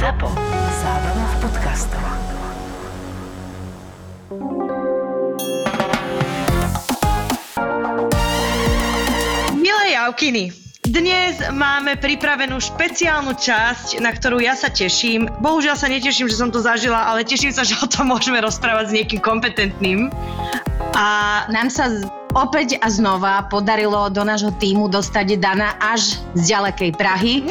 ZAPO. Zábrná v podcastov. Milé Javkiny, dnes máme pripravenú špeciálnu časť, na ktorú ja sa teším. Bohužiaľ sa neteším, že som to zažila, ale teším sa, že o tom môžeme rozprávať s niekým kompetentným. A nám sa z- opäť a znova podarilo do nášho týmu dostať Dana až z ďalekej Prahy.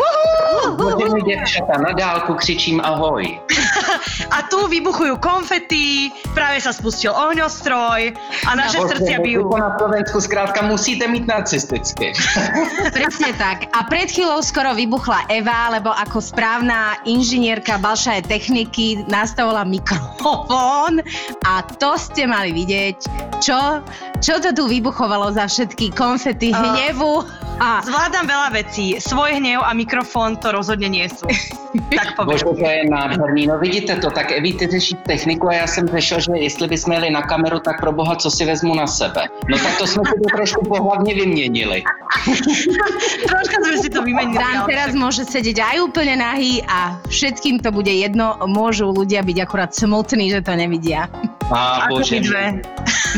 Hodinu děvčata, na dálku křičím ahoj. A tu vybuchujú konfety, práve sa spustil ohňostroj a naše srdcia bijú. To na Slovensku zkrátka musíte mít narcisticky. Presne tak. A pred chvíľou skoro vybuchla Eva, lebo ako správna inžinierka balšaje techniky nastavila mikrofón a to ste mali vidieť, čo, čo to tu vybuchovalo za všetky konfety hnevu. A Zvládam veľa vecí, svoj hnev a mikrofón to rozhodne nie sú. Tak Bože, to je nádherný. No vidíte to, tak Evi, ty řešíš techniku a já jsem řešil, že jestli bychom jeli na kameru, tak pro boha, co si vezmu na sebe. No tak to jsme si to trošku pohlavně vyměnili. Troška sme si to vymenili. Dan teraz môže sedieť aj úplne nahý a všetkým to bude jedno. Môžu ľudia byť akurát smutní, že to nevidia. A my bože.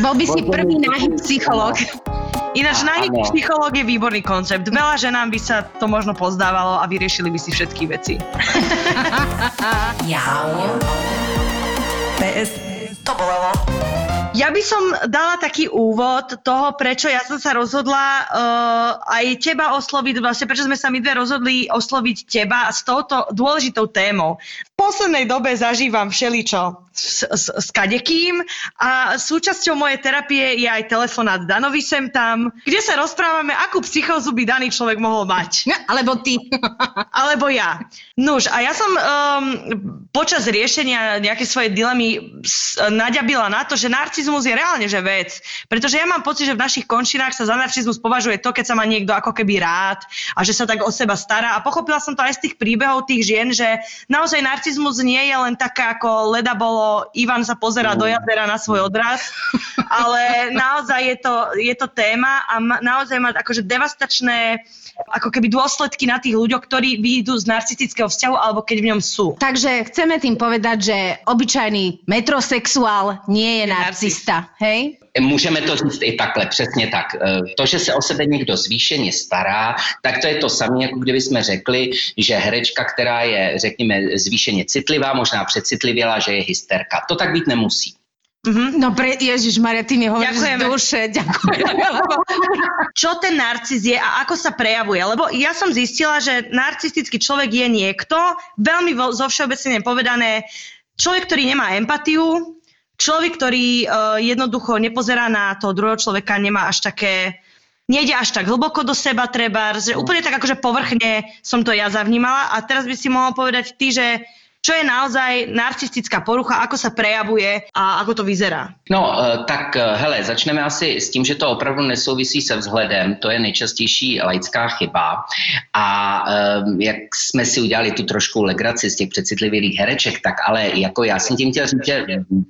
Bol by si môj nahý psycholog. Ináč Áno. nahý psychológ je výborný koncept. Veľa ženám by sa to možno pozdávalo a vyriešili by si všetky veci. Jau. PS. To bolelo. Ja by som dala taký úvod toho, prečo ja som sa rozhodla uh, aj teba osloviť, vlastne prečo sme sa my dve rozhodli osloviť teba s touto dôležitou témou. V poslednej dobe zažívam všeličo s, s, s kadekým a súčasťou mojej terapie je aj telefonát Danovi sem tam, kde sa rozprávame, akú psychózu by daný človek mohol mať. Alebo ty. Alebo ja. Nuž, a ja som um, počas riešenia nejakej svojej dilemy naďabila na to, že narcizmus je reálne že vec. Pretože ja mám pocit, že v našich končinách sa za narcizmus považuje to, keď sa má niekto ako keby rád a že sa tak o seba stará. A pochopila som to aj z tých príbehov tých žien, že naozaj narcizmus nie je len taká ako leda bolo, Ivan sa pozera do jadera na svoj odraz, ale naozaj je to, je to téma a ma, naozaj má akože devastačné ako keby dôsledky na tých ľuďoch, ktorí vyjdú z narcistického vzťahu alebo keď v ňom sú. Takže chceme tým povedať, že obyčajný metrosexuál nie je narcista. Hej? Můžeme to říct i takhle, přesně tak. Eh, To, že se o sebe někdo zvýšeně stará, tak to je to samé, jako kdyby jsme řekli, že herečka, která je, řekněme, zvýšeně citlivá, možná přecitlivěla, že je hysterka. To tak být nemusí. Mhm. No pre, Ježiš Maria, ty mi hovoríš z Ďakujeme. duše. Ďakujem. lebo Čo ten narcis je a ako sa prejavuje? Lebo ja som zistila, že narcistický človek je niekto, veľmi vo, zo všeobecne povedané, človek, ktorý nemá empatiu, človek, ktorý uh, jednoducho nepozerá na toho druhého človeka, nemá až také nejde až tak hlboko do seba treba, že úplne tak akože povrchne som to ja zavnímala a teraz by si mohol povedať ty, že čo je naozaj narcistická porucha, ako sa prejavuje a ako to vyzerá. No, eh, tak eh, hele, začneme asi s tím, že to opravdu nesouvisí se vzhledem, to je nejčastější laická chyba. A eh, jak jsme si udělali tu trošku legraci z těch přecitlivělých hereček, tak ale jako já jsem tím chtěl říct, že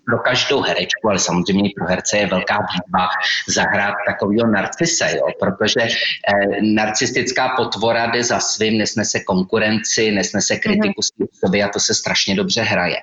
pro každou herečku, ale samozřejmě i pro herce je velká výzva zahrát takového narcise, jo, protože narcistická potvora jde za svým, nesnese konkurenci, nesnese kritiku mm-hmm. sobě a to se strašně dobře hraje.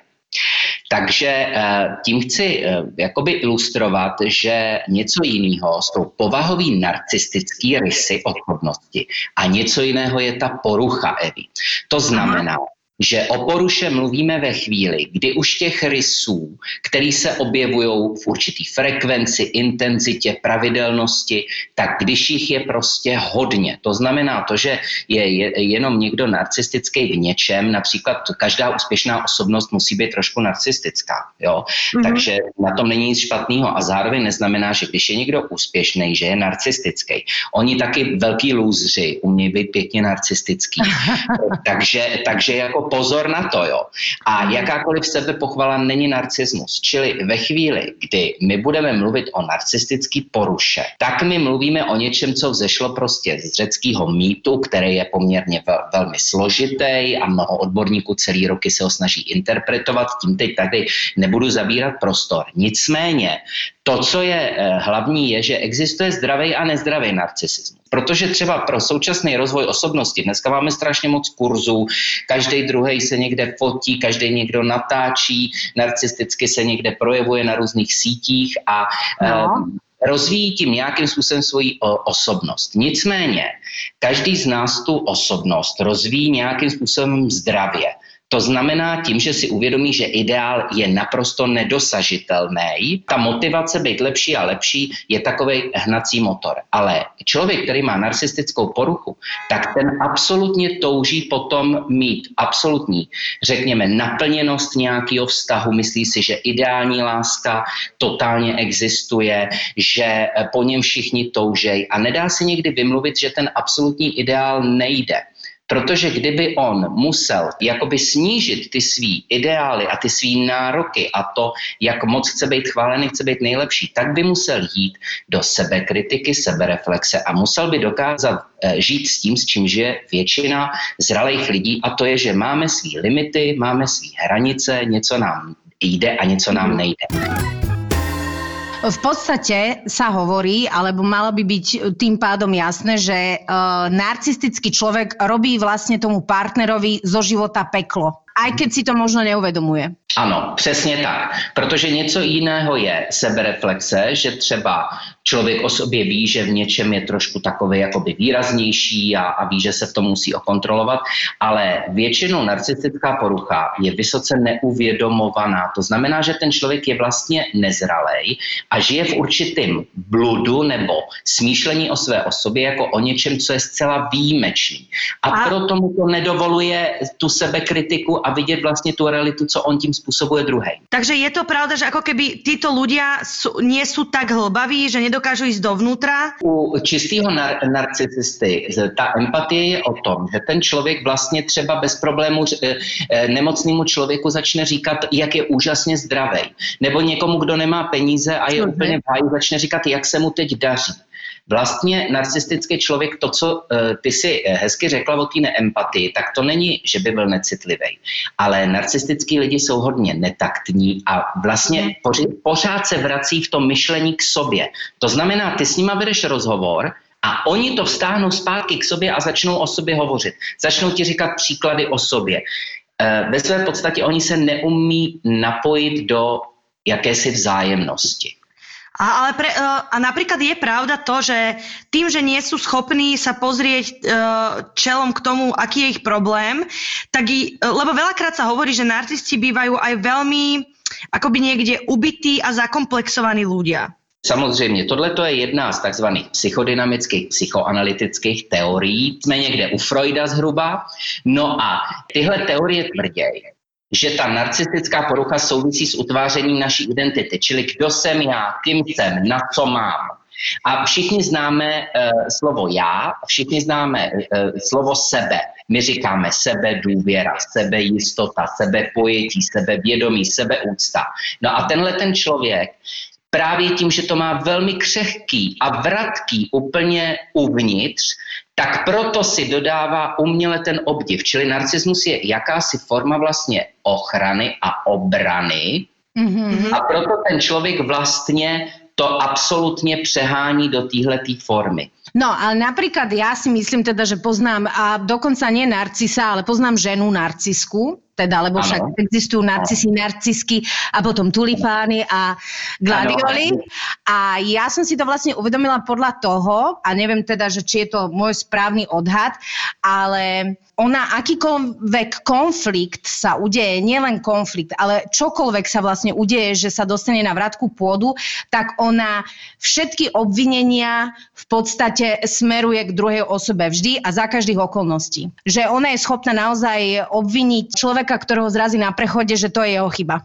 Takže eh, tím chci eh, jakoby ilustrovat, že něco jiného jsou povahový narcistický rysy osobnosti a něco jiného je ta porucha Evy. To znamená, že o poruše mluvíme ve chvíli, kdy už těch rysů, který se objevují v určitý frekvenci, intenzitě, pravidelnosti, tak když jich je prostě hodně. To znamená to, že je je- jenom někdo narcistický v něčem, například každá úspěšná osobnost musí být trošku narcistická. Jo? Mm-hmm. Takže na tom není nic špatného a zároveň neznamená, že když je někdo úspěšný, že je narcistický. Oni taky velký lůzři umějí být pěkně narcistický. takže, takže jako pozor na to, jo. A jakákoliv sebepochvala není narcismus. Čili ve chvíli, kdy my budeme mluvit o narcistický poruše, tak my mluvíme o něčem, co vzešlo prostě z řeckého mýtu, který je poměrně vel, velmi složitý a mnoho odborníků celý roky se ho snaží interpretovat. Tím teď tady nebudu zabírat prostor. Nicméně, to, co je eh, hlavní, je, že existuje zdravý a nezdravý narcisismus. Protože třeba pro současný rozvoj osobnosti, dneska máme strašně moc kurzů, každý druhý se někde fotí, každý někdo natáčí, narcisticky se někde projevuje na různých sítích a no. um, rozvíjí tím nějakým způsobem svoji osobnost. Nicméně, každý z nás tu osobnost rozvíjí nějakým způsobem zdravě. To znamená tím, že si uvědomí, že ideál je naprosto nedosažitelný. Ta motivace být lepší a lepší je takový hnací motor. Ale člověk, který má narcistickou poruchu, tak ten absolutně touží potom mít absolutní, řekněme, naplněnost nějakého vztahu. Myslí si, že ideální láska totálně existuje, že po něm všichni toužejí a nedá si někdy vymluvit, že ten absolutní ideál nejde. Protože kdyby on musel jakoby snížit ty svý ideály a ty svý nároky a to, jak moc chce být chválený, chce být nejlepší, tak by musel jít do sebekritiky, sebereflexe a musel by dokázat eh, žít s tím, s čím žije většina zralých lidí a to je, že máme svý limity, máme svý hranice, něco nám jde a něco nám nejde. V podstate sa hovorí, alebo malo by byť tým pádom jasné, že uh, narcistický človek robí vlastne tomu partnerovi zo života peklo. Aj keď si to možno neuvedomuje. Ano, přesně tak. Protože něco jiného je sebereflexe, že třeba člověk o sobě ví, že v něčem je trošku takový jakoby výraznější a, a ví, že se v tom musí okontrolovat, ale většinou narcistická porucha je vysoce neuvědomovaná. To znamená, že ten člověk je vlastně nezralej a žije v určitém bludu nebo smýšlení o své osobě jako o něčem, co je zcela výjimečný. A, a... proto mu to nedovoluje tu sebekritiku a vidět vlastně tu realitu, co on tím spôsobuje druhej. Takže je to pravda, že ako keby títo ľudia sú, nie sú tak hlbaví, že nedokážu ísť dovnútra? U čistého nar- narcisisty ta empatie je o tom, že ten člověk vlastně třeba bez problému e, e, nemocnému člověku začne říkat, jak je úžasně zdravý. Nebo někomu, kdo nemá peníze a je úplně v háji, začne říkat, jak se mu teď daří. Vlastně narcistický člověk, to, co uh, ty si hezky řekla o té neempatii, tak to není, že by byl necitlivý. Ale narcistický lidi jsou hodně netaktní a vlastně pořád se vrací v tom myšlení k sobě. To znamená, ty s nima vedeš rozhovor, a oni to vstáhnou zpátky k sobě a začnou o sobě hovořit. Začnou ti říkat příklady o sobě. Eh, ve své podstatě oni se neumí napojit do jakési vzájemnosti. A, ale pre, e, a napríklad je pravda to, že tým, že nie sú schopní sa pozrieť uh, čelom k tomu, aký je ich problém, tak i, lebo veľakrát sa hovorí, že narcisti bývajú aj veľmi akoby niekde ubití a zakomplexovaní ľudia. Samozřejmě, tohle je jedna z takzvaných psychodynamických, psychoanalytických teorií. Jsme někde u Freuda zhruba. No a tyhle teorie tvrdějí, že ta narcistická porucha souvisí s utvářením naší identity, čili kdo jsem já, kým jsem, na co mám. A všichni známe uh, slovo já, všichni známe uh, slovo sebe. My říkáme sebe důvěra, sebe jistota, sebe pojetí, sebe vědomí, sebe úcta. No a tenhle ten člověk právě tím, že to má velmi křehký a vratký úplně uvnitř, tak proto si dodává uměle ten obdiv. Čili narcismus je jakási forma vlastně ochrany a obrany mm-hmm. a proto ten člověk vlastně to absolutně přehání do téhletý formy. No, ale napríklad ja si myslím teda, že poznám, a dokonca nie narcisa, ale poznám ženu narcisku, teda, lebo však ano. existujú narcisy, narcisky a potom tulipány a gladioly. A ja som si to vlastne uvedomila podľa toho, a neviem teda, že či je to môj správny odhad, ale ona akýkoľvek konflikt sa udeje, nielen konflikt, ale čokoľvek sa vlastne udeje, že sa dostane na vratku pôdu, tak ona všetky obvinenia v podstate smeruje k druhej osobe vždy a za každých okolností. Že ona je schopná naozaj obviniť človeka člověka, kterého zrazí na prechodě, že to je jeho chyba.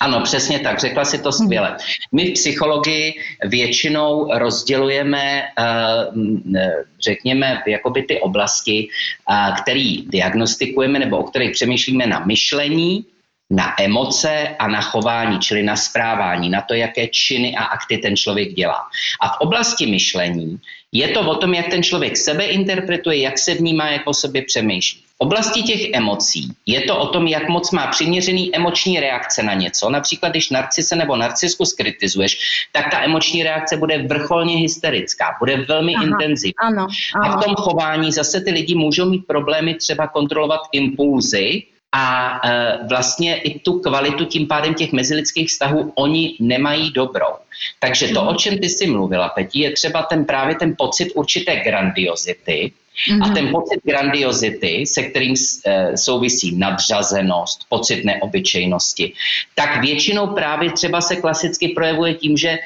Ano, přesně tak, řekla si to skvěle. My v psychologii většinou rozdělujeme, eh, řekněme, jakoby ty oblasti, eh, které diagnostikujeme nebo o kterých přemýšlíme na myšlení, na emoce a na chování, čili na správání, na to, jaké činy a akty ten člověk dělá. A v oblasti myšlení je to o tom, jak ten člověk sebe interpretuje, jak se vnímá, jak o sobě přemýšlí. V oblasti těch emocí je to o tom, jak moc má přiměřený emoční reakce na něco. Například, když narcise nebo narcisku skritizuješ, tak ta emoční reakce bude vrcholně hysterická, bude velmi Aha, intenzivní. Áno, A v tom chování zase ty lidi můžou mít problémy třeba kontrolovat impulzy a e, vlastně i tu kvalitu tím pádem těch mezilidských vztahů oni nemají dobrou. Takže to, o čem ty jsi mluvila, Peti, je třeba ten právě ten pocit určité grandiozity, a ten pocit grandiozity, se kterým e, souvisí nadřazenost, pocit neobyčejnosti, tak většinou právě třeba se klasicky projevuje tím, že e,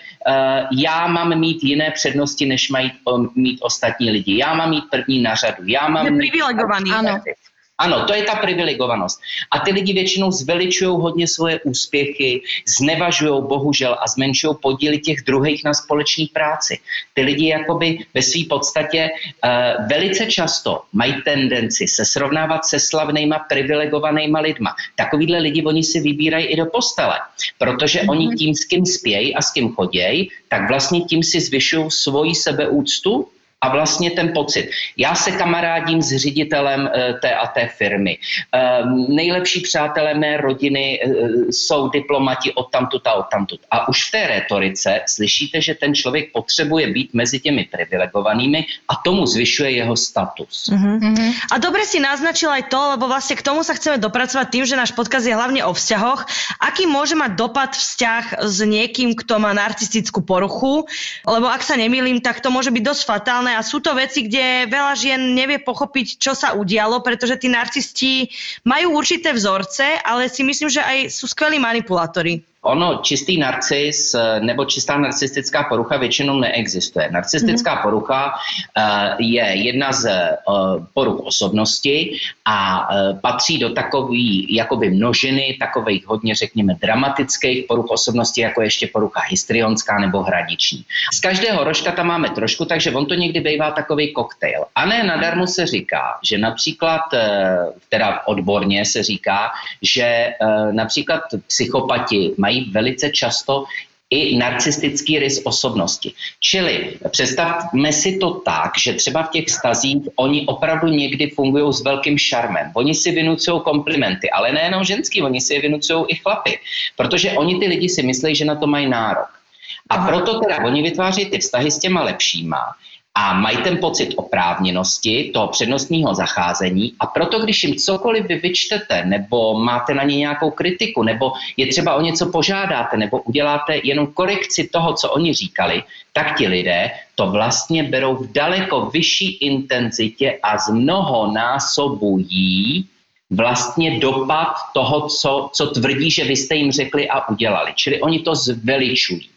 já mám mít jiné přednosti, než mají mít ostatní lidi. Já mám mít první na řadu. Já mám mít privilegovaný. Áno. Ano, to je ta privilegovanost. A ty lidi většinou zveličují hodně svoje úspěchy, znevažují bohužel a zmenšují podíly těch druhých na společné práci. Ty lidi jakoby ve své podstatě uh, velice často mají tendenci se srovnávat se slavnýma, privilegovanýma lidma. Takovýhle lidi oni si vybírají i do postele, protože mm-hmm. oni tím, s kým spějí a s kým chodějí, tak vlastně tím si zvyšují svoji sebeúctu a vlastně ten pocit. Já se kamarádím s ředitelem e, té a té firmy. E, nejlepší přátelé mé rodiny e, jsou diplomati od tamtud a od tamtud. A už v té retorice slyšíte, že ten člověk potřebuje být mezi těmi privilegovanými a tomu zvyšuje jeho status. Mhm. A dobre si naznačil aj to, lebo vlastne k tomu sa chceme dopracovať tým, že náš podcast je hlavne o vzťahoch. Aký môže mať dopad vzťah s niekým, kto má narcistickú poruchu? Lebo ak sa nemýlim, tak to môže byť dosť fatálne a sú to veci, kde veľa žien nevie pochopiť, čo sa udialo, pretože tí narcisti majú určité vzorce, ale si myslím, že aj sú skvelí manipulátori. Ono, čistý narcis eh, nebo čistá narcistická porucha většinou neexistuje. Narcistická mm-hmm. porucha uh, je jedna z uh, poruch osobnosti a patří do takové jakoby množiny takových hodně, řekněme, dramatických poruch osobnosti, jako ještě porucha histrionská nebo hradiční. Z každého rožka tam máme trošku, takže on to někdy bývá takový koktejl. A ne nadarmo se říká, že například, teda odborně se říká, že například psychopati mají velice často i narcistický rys osobnosti. Čili představme si to tak, že třeba v těch stazích oni opravdu někdy fungují s velkým šarmem. Oni si vynucují komplimenty, ale nejenom ženský, oni si je vynucují i chlapy, protože oni ty lidi si myslí, že na to mají nárok. A proto teda oni vytváří ty vztahy s těma lepšíma, a mají ten pocit oprávněnosti, toho přednostního zacházení a proto, když jim cokoliv vy vyčtete, nebo máte na ně nějakou kritiku, nebo je třeba o něco požádáte, nebo uděláte jenom korekci toho, co oni říkali, tak ti lidé to vlastně berou v daleko vyšší intenzitě a z mnoho násobují vlastně dopad toho, co, co tvrdí, že vy jste jim řekli a udělali. Čili oni to zveličují.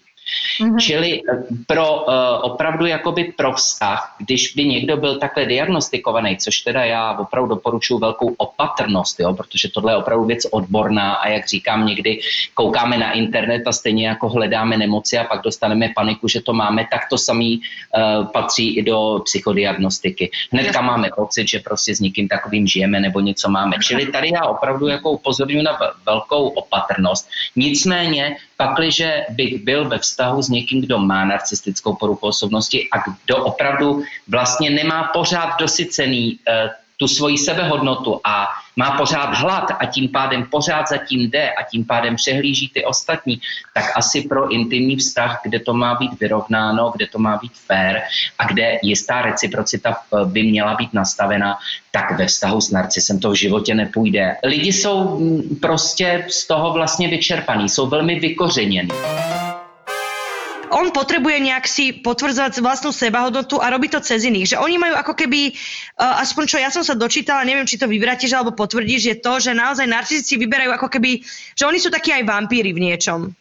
Mm-hmm. Čili pro uh, opravdu jakoby pro vztah, když by někdo byl takhle diagnostikovaný, což teda já opravdu doporučuji velkou opatrnost, jo, protože tohle je opravdu věc odborná a jak říkám, někdy koukáme na internet a stejně jako hledáme nemoci a pak dostaneme paniku, že to máme, tak to samý uh, patří i do psychodiagnostiky. Hnedka máme pocit, že prostě s někým takovým žijeme nebo něco máme. Čili tady já opravdu jako upozorňuji na velkou opatrnost. Nicméně, pakliže bych byl ve vztahu s někým, kdo má narcistickou poruchu osobnosti a kdo opravdu vlastně nemá pořád dosycený uh, tu svoji sebehodnotu a má pořád hlad a tím pádem pořád zatím jde a tím pádem přehlíží ty ostatní, tak asi pro intimní vztah, kde to má být vyrovnáno, kde to má být fair a kde jistá reciprocita by měla být nastavena, tak ve vztahu s narcisem to v životě nepůjde. Lidi jsou prostě z toho vlastně vyčerpaní, jsou velmi vykořenění on potrebuje nejak si potvrdzovať vlastnú sebahodnotu a robí to cez iných. Že oni majú ako keby, uh, aspoň čo ja som sa dočítala, neviem, či to vyvratíš alebo potvrdíš, je to, že naozaj narcisisti vyberajú ako keby, že oni sú takí aj vampíry v niečom.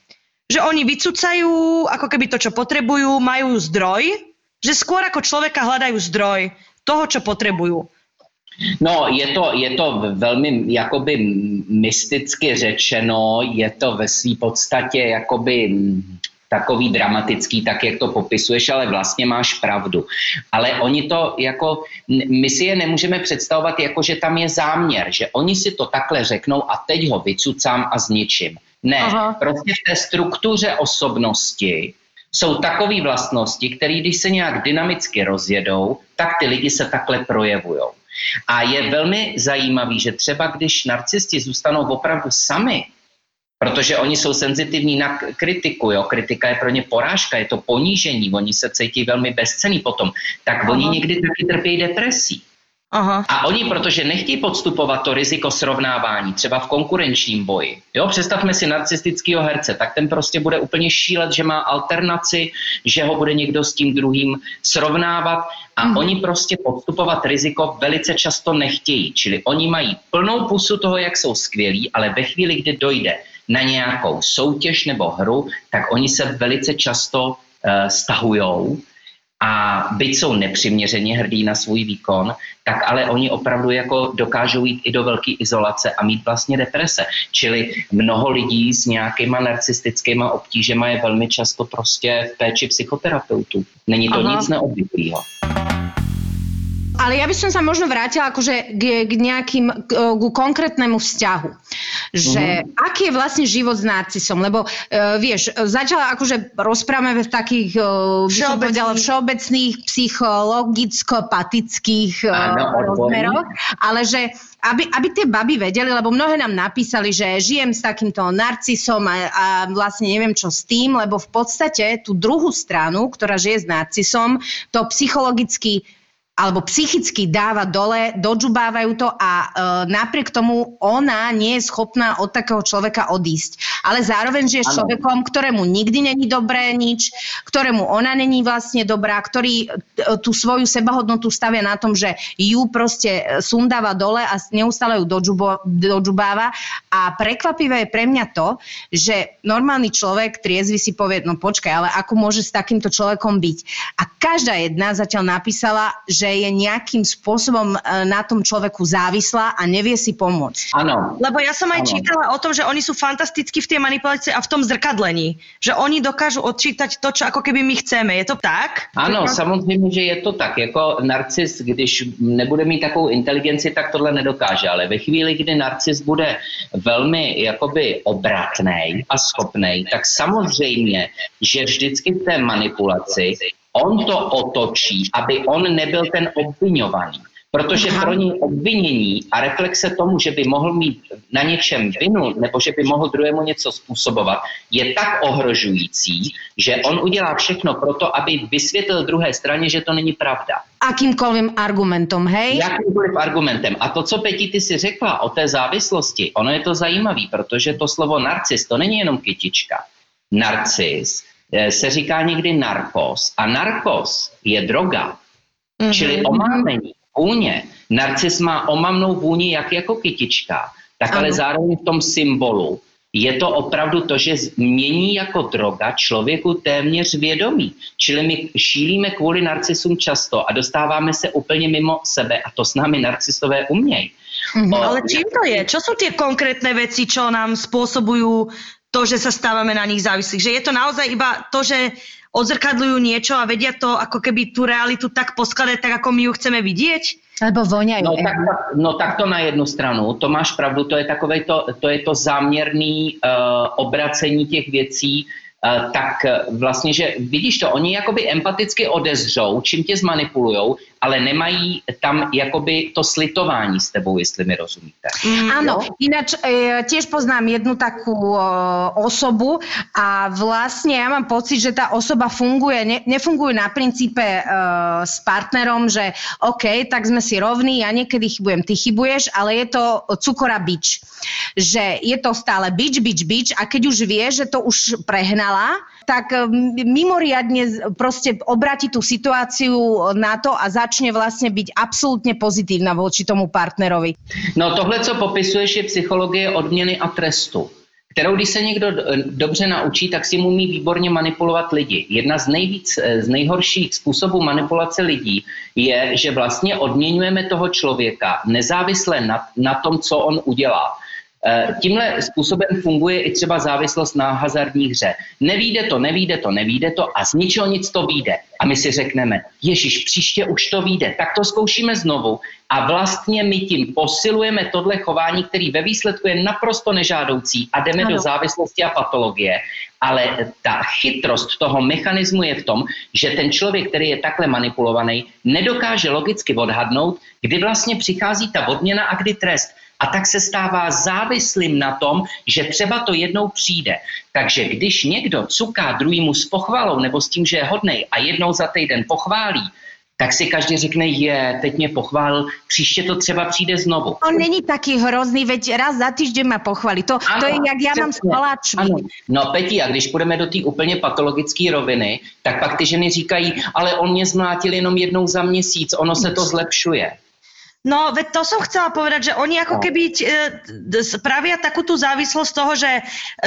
Že oni vycúcajú ako keby to, čo potrebujú, majú zdroj, že skôr ako človeka hľadajú zdroj toho, čo potrebujú. No, je to, je to velmi jakoby mysticky řečeno, je to ve své podstatě jakoby takový dramatický, tak jak to popisuješ, ale vlastně máš pravdu. Ale oni to jako, my si je nemůžeme představovat jako, že tam je záměr, že oni si to takhle řeknou a teď ho vycucám a zničím. Ne, Aha. prostě v té struktuře osobnosti jsou takové vlastnosti, které když se nějak dynamicky rozjedou, tak ty lidi se takhle projevují. A je velmi zajímavý, že třeba když narcisti zůstanou opravdu sami, protože oni jsou senzitivní na kritiku, jo? kritika je pro ně porážka, je to ponížení, oni se cítí velmi bezcený potom, tak Aha. oni někdy taky trpí depresí. Aha. A oni, protože nechtějí podstupovat to riziko srovnávání, třeba v konkurenčním boji. Jo, představme si narcistického herce, tak ten prostě bude úplně šílet, že má alternaci, že ho bude někdo s tím druhým srovnávat a hmm. oni prostě podstupovat riziko velice často nechtějí. Čili oni mají plnou pusu toho, jak jsou skvělí, ale ve chvíli, kdy dojde na nějakou soutěž nebo hru, tak oni se velice často uh, stahujou a byť jsou nepřiměřeně hrdí na svůj výkon, tak ale oni opravdu jako dokážou jít i do velké izolace a mít vlastně deprese. Čili mnoho lidí s nějakýma narcistickýma obtížema je velmi často prostě v péči psychoterapeutů. Není to Aha. nic neobvyklého. Ale ja by som sa možno vrátila akože k, k nejakým, k, k konkrétnemu vzťahu. Že uh-huh. aký je vlastne život s narcisom? Lebo uh, vieš, začala akože rozprávame v takých uh, všeobecných. všeobecných psychologicko-patických uh, rozmeroch, ale že aby, aby tie baby vedeli, lebo mnohé nám napísali, že žijem s takýmto narcisom a, a vlastne neviem čo s tým, lebo v podstate tú druhú stranu, ktorá žije s narcisom, to psychologicky alebo psychicky dáva dole, dodžubávajú to a e, napriek tomu ona nie je schopná od takého človeka odísť. Ale zároveň žije s človekom, ktorému nikdy není dobré nič, ktorému ona není vlastne dobrá, ktorý e, tú svoju sebahodnotu stavia na tom, že ju proste sundáva dole a neustále ju dodžubo, dodžubáva. A prekvapivé je pre mňa to, že normálny človek triezvy si povie, no počkaj, ale ako môže s takýmto človekom byť? A každá jedna zatiaľ napísala, že je nejakým spôsobom e, na tom človeku závislá a nevie si pomôcť. Áno. Lebo ja som aj ano. čítala o tom, že oni sú fantasticky v tej manipulácii a v tom zrkadlení. Že oni dokážu odčítať to, čo ako keby my chceme. Je to tak? Ano, to... samozřejmě, že je to tak. Jako narcis, když nebude mít takovou inteligenci, tak tohle nedokáže. Ale ve chvíli, kdy narcis bude velmi jakoby obratný a schopný, tak samozřejmě, že vždycky v té manipulaci on to otočí, aby on nebyl ten obvinovaný. Protože pro něj obvinění a reflexe tomu, že by mohl mít na něčem vinu nebo že by mohl druhému něco způsobovat, je tak ohrožující, že on udělá všechno pro to, aby vysvětlil druhé straně, že to není pravda. Akýmkoliv argumentem, hej? Jakýmkoliv argumentem. A to, co Peti ty si řekla o té závislosti, ono je to zajímavé, protože to slovo narcis, to není jenom kytička. Narcis se říká někdy narkos a narkos je droga, mm-hmm. čili omámení, vůně. Narcis má omamnou vůni jak jako kytička, tak ale zároveň v tom symbolu je to opravdu to, že změní jako droga člověku téměř vědomí. Čili my šílíme kvůli narcisům často a dostáváme se úplně mimo sebe a to s námi narcisové umějí. Mm-hmm. Ale čím to je? Čo sú tie konkrétne veci, čo nám spôsobujú to, že sa stávame na nich závislí. Že je to naozaj iba to, že odzrkadľujú niečo a vedia to ako keby tú realitu tak poskladať, tak ako my ju chceme vidieť? Alebo voňajú. No tak, no tak to na jednu stranu, to máš pravdu, to je takové to, to, je to záměrný uh, obracení těch věcí Eh, tak eh, vlastně, že vidíš to, oni jakoby empaticky odezřou, čím tě zmanipulujou, ale nemají tam jakoby to slitování s tebou, jestli mi rozumíte. Mm, Áno, ináč e, tiež poznám jednu takú e, osobu a vlastne ja mám pocit, že tá osoba funguje, ne, nefunguje na princípe e, s partnerom, že OK, tak sme si rovní, ja niekedy chybujem, ty chybuješ, ale je to cukora bič. Že je to stále bič, bič, bič a keď už vie, že to už prehnal vyhrala, tak mimoriadne proste obráti tú situáciu na to a začne vlastne byť absolútne pozitívna voči tomu partnerovi. No tohle, co popisuješ, je psychologie odměny a trestu kterou když se někdo dobře naučí, tak si umí výborně manipulovat lidi. Jedna z nejvíc, z nejhorších způsobů manipulace lidí je, že vlastně odměňujeme toho člověka nezávisle na, na tom, co on udělá. Eh, Tímhle způsobem funguje i třeba závislost na hazardní hře. Nevíde to, nevíde to, nevíde to a z ničeho nic to vyjde. A my si řekneme, Ježíš, příště už to vyjde, tak to zkoušíme znovu. A vlastně my tím posilujeme tohle chování, který ve výsledku je naprosto nežádoucí a jdeme ano. do závislosti a patologie. Ale ta chytrost toho mechanismu je v tom, že ten člověk, který je takhle manipulovaný, nedokáže logicky odhadnout, kdy vlastně přichází ta odměna a kdy trest a tak se stává závislým na tom, že třeba to jednou přijde. Takže když někdo cuká druhýmu s pochvalou nebo s tím, že je hodnej a jednou za týden pochválí, tak si každý řekne, je, teď mě pochválil, příště to třeba přijde znovu. On není taký hrozný, veď raz za týždeň ma pochválí. To, ano, to je, jak já mám s koláčmi. No Peti, a když půjdeme do té úplně patologické roviny, tak pak ty ženy říkají, ale on mě zmlátil jenom jednou za měsíc, ono se to zlepšuje. No, veď to som chcela povedať, že oni ako no. keby e, spravia takú tú závislosť toho, že,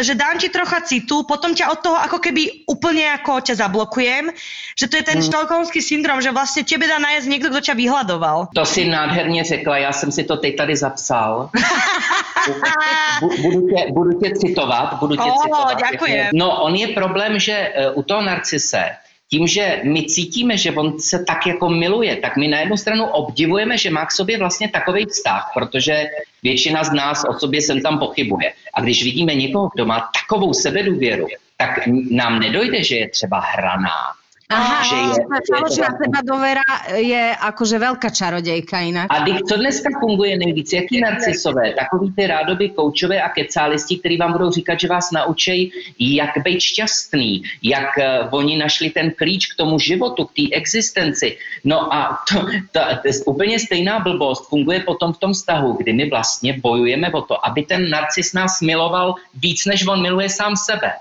že dám ti trocha citu, potom ťa od toho ako keby úplne ako ťa zablokujem, že to je ten štokholmský syndrom, že vlastne tebe dá najesť niekto, kto ťa vyhľadoval. To si nádherně řekla, já jsem si to teď tady zapsal. budu, tě, budu tě citovat, budu tě oh, citovat. Ďakujem. No, on je problém, že e, u toho narcise tím, že my cítíme, že on se tak jako miluje, tak my na jednu stranu obdivujeme, že má k sobě vlastně takový vztah, protože většina z nás o sobě sem tam pochybuje. A když vidíme někoho, kdo má takovou sebedůvěru, tak nám nedojde, že je třeba hraná, Aha, že je, falošná seba dovera je akože veľká čarodejka inak. A co dneska funguje nejvíc? Jaký narcisové? Takový ty rádoby koučové a kecálisti, kteří vám budou říkat, že vás naučí, jak být šťastný, jak uh, oni našli ten klíč k tomu životu, k té existenci. No a to, to, to je úplně stejná blbost funguje potom v tom vztahu, kdy my vlastně bojujeme o to, aby ten narcis nás miloval víc, než on miluje sám sebe.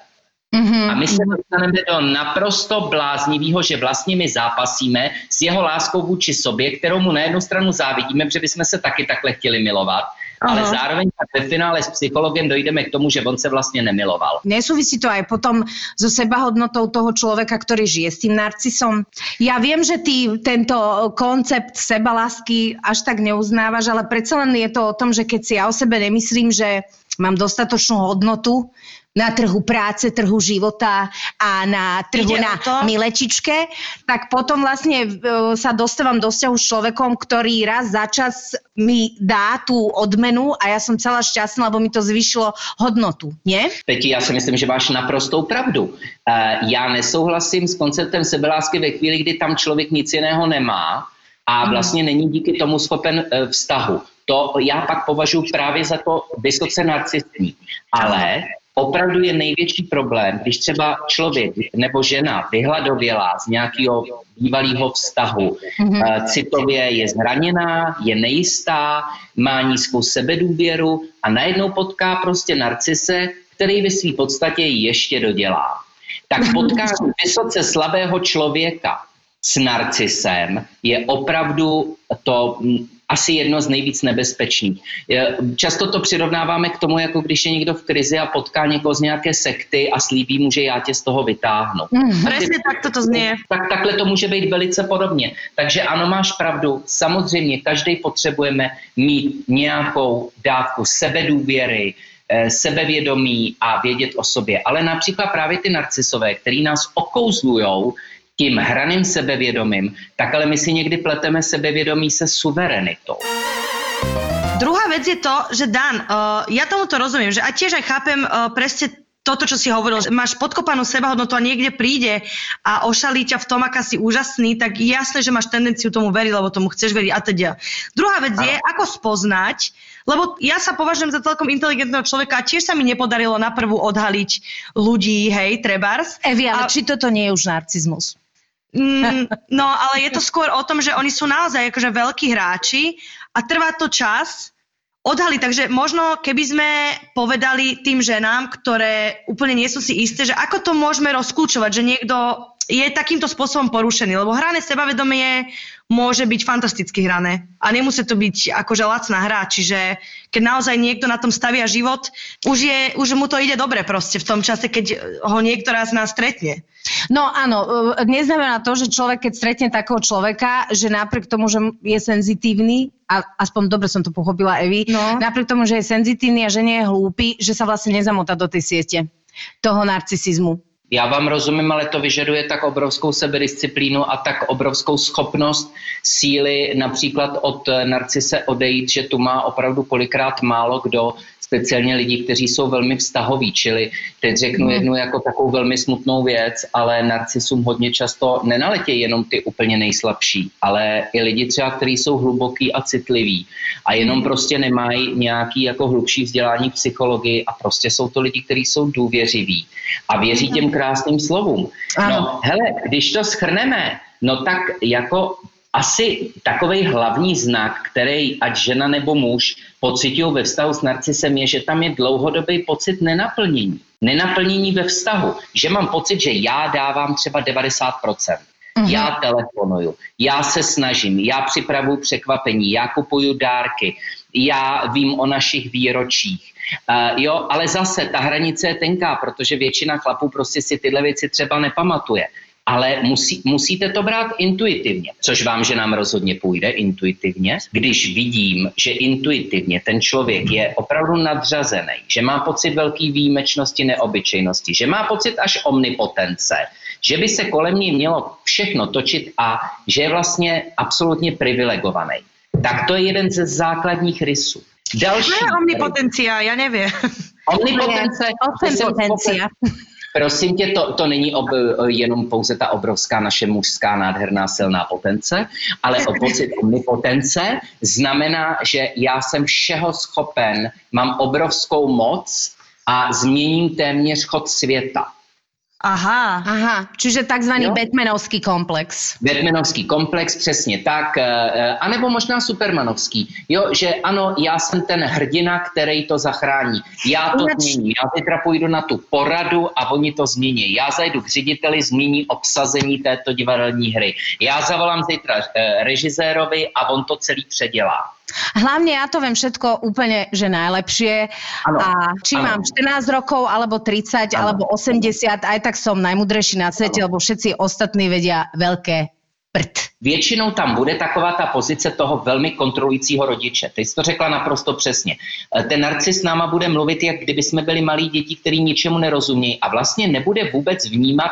Mm-hmm. A my se dostaneme do naprosto bláznivého, že vlastně my zápasíme s jeho láskou vůči sobě, kterou mu na jednu stranu závidíme, protože bychom se taky takhle chtěli milovat, Aha. ale zároveň ve finále s psychologem dojdeme k tomu, že on se vlastně nemiloval. Nesúvisí to aj potom so sebahodnotou toho človeka, ktorý žije s tým narcisom. Ja viem, že ty tento koncept sebalásky až tak neuznávaš, ale predsa len je to o tom, že keď si ja o sebe nemyslím, že mám dostatočnú hodnotu, na trhu práce, trhu života a na trhu Ide na milečičke, tak potom vlastne e, sa dostávam do vzťahu s človekom, ktorý raz za čas mi dá tú odmenu a ja som celá šťastná, lebo mi to zvýšilo hodnotu, nie? Peti, já si myslím, že máš naprostou pravdu. E, já nesouhlasím s konceptem sebelásky ve chvíli, kdy tam člověk nic jiného nemá a mhm. vlastně není díky tomu schopen e, vztahu. To já pak považuji právě za to vysoce narcistní. Ale opravdu je největší problém, když třeba člověk nebo žena vyhladovělá z nějakého bývalého vztahu, mm-hmm. citově je zraněná, je nejistá, má nízkou sebedůvěru a najednou potká prostě narcise, který ve své podstatě ještě dodělá. Tak potká vysoce slabého člověka s narcisem je opravdu to asi jedno z nejvíc nebezpečných. Často to přirovnáváme k tomu, jako když je někdo v krizi a potká někoho z nějaké sekty a slíbí mu, že já tě z toho vytáhnu. Mm, Přesně tak to zní. Tak takhle to může být velice podobně. Takže ano, máš pravdu. Samozřejmě každý potřebujeme mít nějakou dávku sebedůvěry, eh, sebevědomí a vědět o sobě. Ale například právě ty narcisové, který nás okouzlujou, tím hraným sebevědomím, tak ale my si někdy pleteme sebevědomí se suverenitou. Druhá vec je to, že Dan, uh, ja tomuto rozumiem, že a tiež aj chápem uh, presne toto, čo si hovoril, že máš podkopanú sebahodnotu a niekde príde a ošalí ťa v tom, aká si úžasný, tak jasné, že máš tendenciu tomu veriť, lebo tomu chceš veriť a teda. Druhá vec je, ako spoznať, lebo ja sa považujem za celkom inteligentného človeka a tiež sa mi nepodarilo na prvú odhaliť ľudí, hej, trebárs. Evi, ale a... či toto nie je už narcizmus? Mm, no, ale je to skôr o tom, že oni sú naozaj akože veľkí hráči a trvá to čas odhali. Takže možno keby sme povedali tým ženám, ktoré úplne nie sú si isté, že ako to môžeme rozklúčovať, že niekto je takýmto spôsobom porušený. Lebo hrané sebavedomie môže byť fantasticky hrané. A nemusí to byť akože lacná hra, čiže keď naozaj niekto na tom stavia život, už, je, už mu to ide dobre proste v tom čase, keď ho niekto raz nás stretne. No áno, e, neznamená to, že človek, keď stretne takého človeka, že napriek tomu, že je senzitívny, a aspoň dobre som to pochopila Evi, No. napriek tomu, že je senzitívny a že nie je hlúpy, že sa vlastne nezamotá do tej siete toho narcisizmu. Já vám rozumím, ale to vyžaduje tak obrovskou sebedisciplínu a tak obrovskou schopnost síly například od narcise odejít, že tu má opravdu kolikrát málo kdo, speciálně lidi, kteří jsou velmi vztahoví, čili teď řeknu jednu jako takovou velmi smutnou věc, ale narcisům hodně často nenaletějí jenom ty úplně nejslabší, ale i lidi třeba, kteří jsou hluboký a citliví a jenom prostě nemají nějaký jako hlubší vzdělání v psychologii a prostě jsou to lidi, kteří jsou důvěřiví a věří těm krásným slovům. No, hele, když to schrneme, no tak jako asi takový hlavní znak, který ať žena nebo muž pocitují ve vztahu s narcisem, je, že tam je dlouhodobý pocit nenaplnění. Nenaplnění ve vztahu. Že mám pocit, že já dávám třeba 90%. Já telefonuju, já se snažím, já připravuju překvapení, já kupuju dárky, já vím o našich výročích. Uh, jo, ale zase ta hranice je tenká, protože většina chlapů prostě si tyhle věci třeba nepamatuje. Ale musí, musíte to brát intuitivně, což vám, že nám rozhodně půjde intuitivně. Když vidím, že intuitivně ten člověk je opravdu nadřazený, že má pocit velké výjimečnosti, neobyčejnosti, že má pocit až omnipotence, že by se kolem ní mělo všechno točit a že je vlastně absolutně privilegovaný. Tak to je jeden ze základních rysů. Další. Čo je omnipotencia? Ja neviem. Omnipotence. to Omnipotencia. Prosím tě, to, to není ob, jenom pouze ta obrovská naše mužská nádherná silná potence, ale o pocit omnipotence znamená, že já jsem všeho schopen, mám obrovskou moc a změním téměř chod světa. Aha. Aha, čiže takzvaný Jo. Batmanovský komplex. Batmanovský komplex, přesně tak, eh, eh, anebo možná Supermanovský. Jo, že ano, já jsem ten hrdina, který to zachrání. Já to Ináč- změním. Já zítra půjdu na tu poradu a oni to změní. Já zajdu k řediteli, změní obsazení této divadelní hry. Já zavolám zítra eh, režisérovi a on to celý předělá. Hlavne ja to viem všetko úplne, že najlepšie. Áno, A či áno. mám 14 rokov, alebo 30, Áno. alebo 80, aj tak som najmudrejší na svete, lebo všetci ostatní vedia veľké prd. Většinou tam bude taková ta pozice toho velmi kontrolujícího rodiče. Ty jsi to řekla naprosto přesně. Eh, Ten narcis s náma bude mluvit, jak kdyby jsme byli malí děti, který ničemu nerozumějí a vlastně nebude vůbec vnímat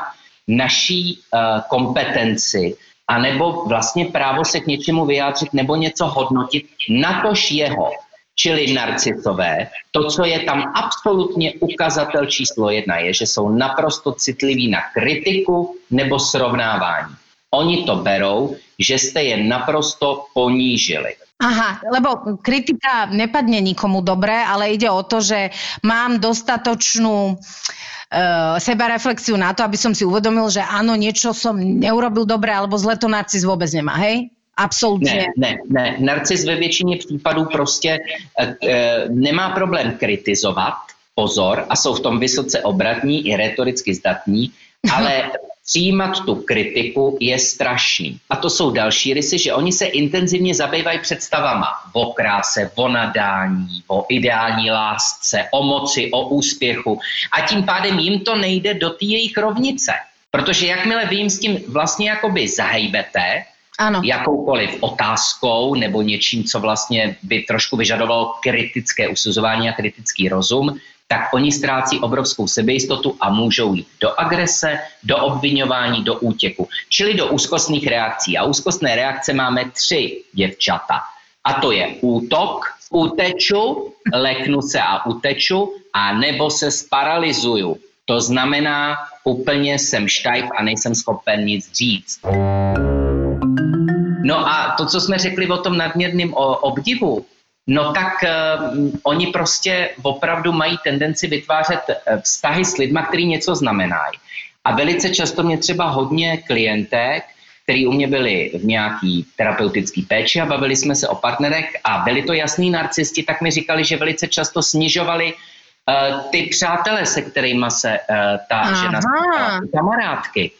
naší uh, kompetenci a nebo vlastně právo se k něčemu vyjádřit nebo něco hodnotit, natož jeho. Čili narcisové, to, co je tam absolutně ukazatel číslo jedna, je, že jsou naprosto citliví na kritiku nebo srovnávání. Oni to berou, že jste je naprosto ponížili. Aha, lebo kritika nepadne nikomu dobre, ale ide o to, že mám dostatočnú uh, sebareflexiu na to, aby som si uvedomil, že áno, niečo som neurobil dobre, alebo zle to narcis vôbec nemá, hej? Absolutně. Ne, ne, ne. Narcis ve většině případů prostě e, e, nemá problém kritizovat, pozor, a jsou v tom vysoce obratní i retoricky zdatní, ale přijímat tu kritiku je strašný. A to jsou další rysy, že oni se intenzivně zabývají představama o kráse, o nadání, o ideální lásce, o moci, o úspěchu. A tím pádem jim to nejde do té jejich rovnice. Protože jakmile vy jim s tím vlastně jakoby zahejbete, Áno. jakoukoliv otázkou nebo něčím, co vlastně by trošku vyžadovalo kritické usuzování a kritický rozum, tak oni ztrácí obrovskou sebejistotu a můžou jít do agrese, do obvinování, do útěku, čili do úzkostných reakcí. A úzkostné reakce máme tři děvčata. A to je útok, uteču, leknu se a uteču, a nebo se sparalizuju. To znamená, úplně jsem štajf a nejsem schopen nic říct. No a to, co jsme řekli o tom nadměrném obdivu, no tak uh, oni prostě opravdu mají tendenci vytvářet eh, vztahy s lidma, který něco znamenají. A velice často mě třeba hodně klientek, který u mě byli v nějaký terapeutický péči a bavili jsme se o partnerech a byli to jasní narcisti, tak mi říkali, že velice často snižovali uh, ty přátelé, se kterými se uh, ta Aha. žena setkala, ty kamarádky.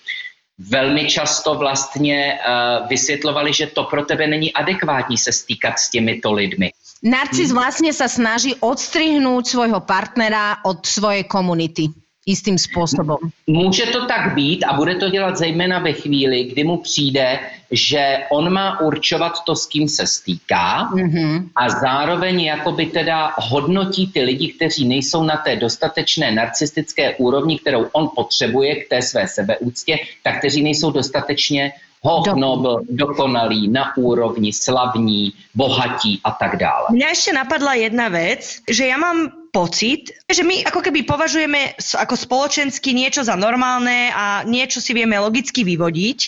velmi často vlastně uh, vysvětlovali, že to pro tebe není adekvátní se stýkat s těmito lidmi. Narcis vlastne sa snaží odstrihnúť svojho partnera od svojej komunity istým spôsobom. Může to tak být a bude to dělat zejména ve chvíli, kdy mu přijde, že on má určovat to, s kým se stýká Mhm. a zároveň jakoby teda hodnotí ty lidi, kteří nejsou na té dostatečné narcistické úrovni, kterou on potřebuje k té své sebeúctě, tak kteří nejsou dostatečně hoch, Do- nobl, dokonalí, na úrovni, slavní, bohatí a tak dále. Mňa ešte napadla jedna vec, že ja mám pocit, že my ako keby považujeme ako spoločensky niečo za normálne a niečo si vieme logicky vyvodiť.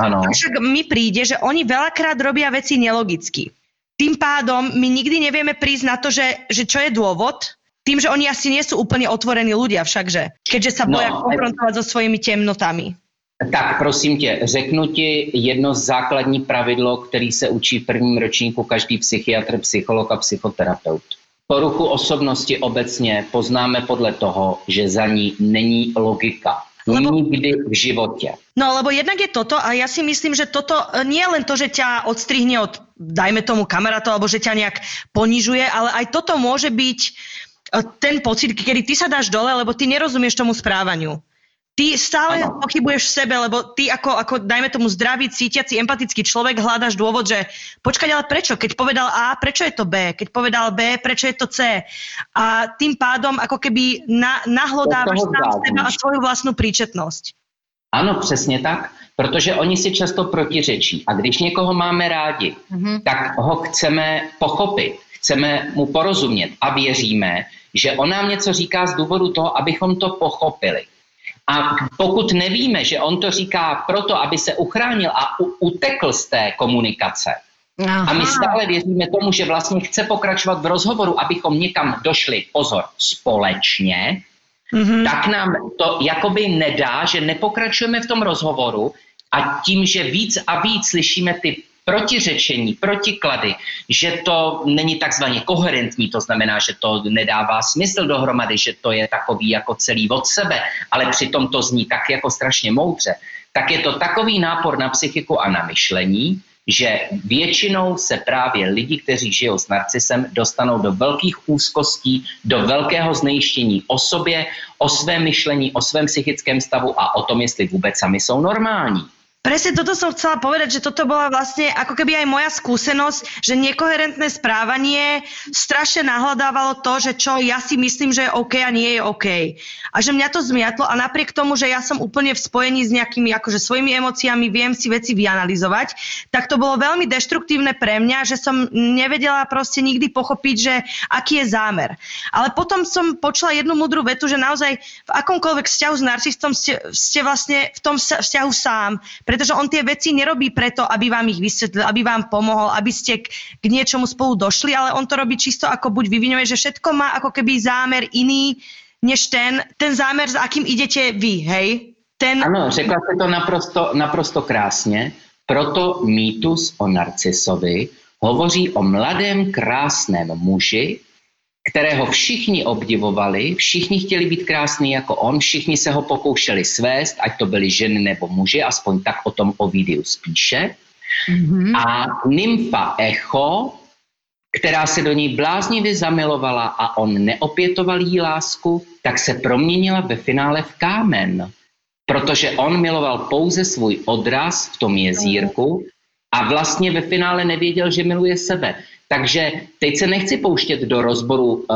Ano. Však mi príde, že oni veľakrát robia veci nelogicky. Tým pádom my nikdy nevieme prísť na to, že, že čo je dôvod, tým, že oni asi nie sú úplne otvorení ľudia všakže, keďže sa No, boja aj- konfrontovať so svojimi temnotami. Tak prosím tě, řeknu ti jedno základní pravidlo, který se učí v prvním ročníku každý psychiatr, psycholog a psychoterapeut. Poruchu osobnosti obecně poznáme podle toho, že za ní není logika. Lebo- Nikdy v životě. No lebo jednak je toto a ja si myslím, že toto e, nie je len to, že ťa odstrihne od, dajme tomu kamarátov, alebo že ťa nejak ponižuje, ale aj toto môže byť e, ten pocit, kedy ty sa dáš dole, lebo ty nerozumieš tomu správaniu. Ty stále Áno. pochybuješ v sebe, lebo ty ako, ako, dajme tomu zdravý, cítiaci, empatický človek hľadaš dôvod, že počkať, ale prečo? Keď povedal A, prečo je to B? Keď povedal B, prečo je to C? A tým pádom ako keby na, nahlodávaš sám seba a svoju vlastnú príčetnosť. Ano, přesně tak, protože oni si často protiřečí. A když někoho máme rádi, Mhm. tak ho chceme pochopit, chceme mu porozumět a věříme, že on nám něco říká z důvodu toho, abychom to pochopili. A pokud nevíme, že on to říká proto, aby se uchránil a u- utekl z té komunikace, a my stále věříme tomu, že vlastně chce pokračovat v rozhovoru, abychom někam došli, pozor, společně, Mhm. tak nám to jakoby nedá, že nepokračujeme v tom rozhovoru a tím, že víc a víc slyšíme ty protiřečení, protiklady, že to není takzvaně koherentní, to znamená, že to nedává smysl dohromady, že to je takový jako celý od sebe, ale přitom to zní tak jako strašně moudře, tak je to takový nápor na psychiku a na myšlení, že většinou se právě lidi, kteří žijou s narcisem, dostanou do velkých úzkostí, do velkého znejištění o sobě, o svém myšlení, o svém psychickém stavu a o tom, jestli vůbec sami jsou normální. Presne toto som chcela povedať, že toto bola vlastne ako keby aj moja skúsenosť, že nekoherentné správanie strašne nahľadávalo to, že čo ja si myslím, že je OK a nie je OK. A že mňa to zmiatlo a napriek tomu, že ja som úplne v spojení s nejakými akože svojimi emóciami, viem si veci vyanalizovať, tak to bolo veľmi deštruktívne pre mňa, že som nevedela proste nikdy pochopiť, že aký je zámer. Ale potom som počula jednu mudrú vetu, že naozaj v akomkoľvek vzťahu s narcistom ste, ste vlastne v tom vzťahu sám, pretože on tie veci nerobí preto, aby vám ich vysvetlil, aby vám pomohol, aby ste k, k niečomu spolu došli, ale on to robí čisto ako buď vyvinuje, že všetko má ako keby zámer iný, než ten, ten zámer, s akým idete vy, hej? Ten, Ano, řekla jste to naprosto, naprosto krásně. Proto mýtus o narcisovi hovoří o mladém krásném muži, kterého všichni obdivovali, všichni chtěli být krásný jako on, všichni se ho pokoušeli svést, ať to byly ženy nebo muži, aspoň tak o tom Ovidius píše. Mhm. A nymfa Echo, která se do ní bláznivě zamilovala a on neopětoval jí lásku, tak se proměnila ve finále v kámen. Protože on miloval pouze svůj odraz v tom jezírku a vlastně ve finále nevěděl, že miluje sebe. Takže teď se nechci pouštět do rozboru uh,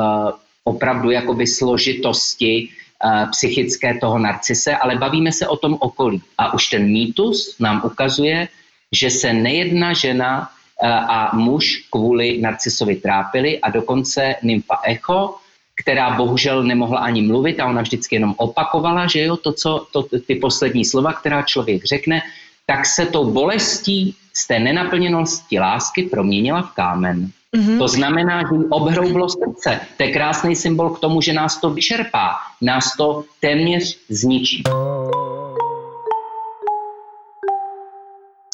opravdu jakoby složitosti uh, psychické toho narcise, ale bavíme se o tom okolí. A už ten mýtus nám ukazuje, že se nejedna žena eh, a muž kvůli narcisovi trápili a dokonce nymfa Echo, která bohužel nemohla ani mluvit a ona vždycky jenom opakovala, že jo, to, co, to, ty poslední slova, která člověk řekne, tak se tou bolestí z té nenaplněnosti lásky proměnila v kámen. Mhm. To znamená, že jí obhroublo srdce. To je krásný symbol k tomu, že nás to vyčerpá, nás to téměř zničí.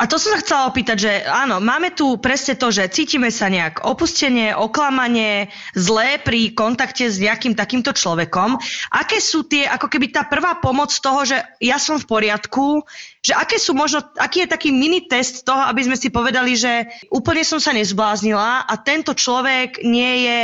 A to som sa chcela opýtať, že áno, máme tu presne to, že cítime sa nejak opustenie, oklamanie, zlé pri kontakte s nejakým takýmto človekom. Aké sú tie, ako keby tá prvá pomoc toho, že ja som v poriadku, že aké sú možno, aký je taký mini test toho, aby sme si povedali, že úplne som sa nezbláznila a tento človek nie je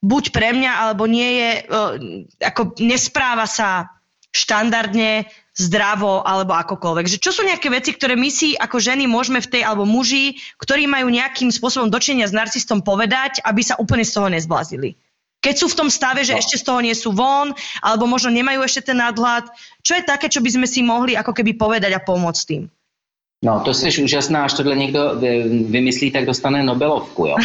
buď pre mňa, alebo nie je, uh, ako nespráva sa štandardne, zdravo alebo akokoľvek. Že čo sú nejaké veci, ktoré my si ako ženy môžeme v tej, alebo muži, ktorí majú nejakým spôsobom dočenia s narcistom povedať, aby sa úplne z toho nezblázili? Keď sú v tom stave, že No. ešte z toho nie sú von, alebo možno nemajú ešte ten nadhľad, čo je také, čo by sme si mohli ako keby povedať a pomôcť tým? No, to jsi úžasná, až tohle někdo vy- vymyslí, tak dostane Nobelovku, jo.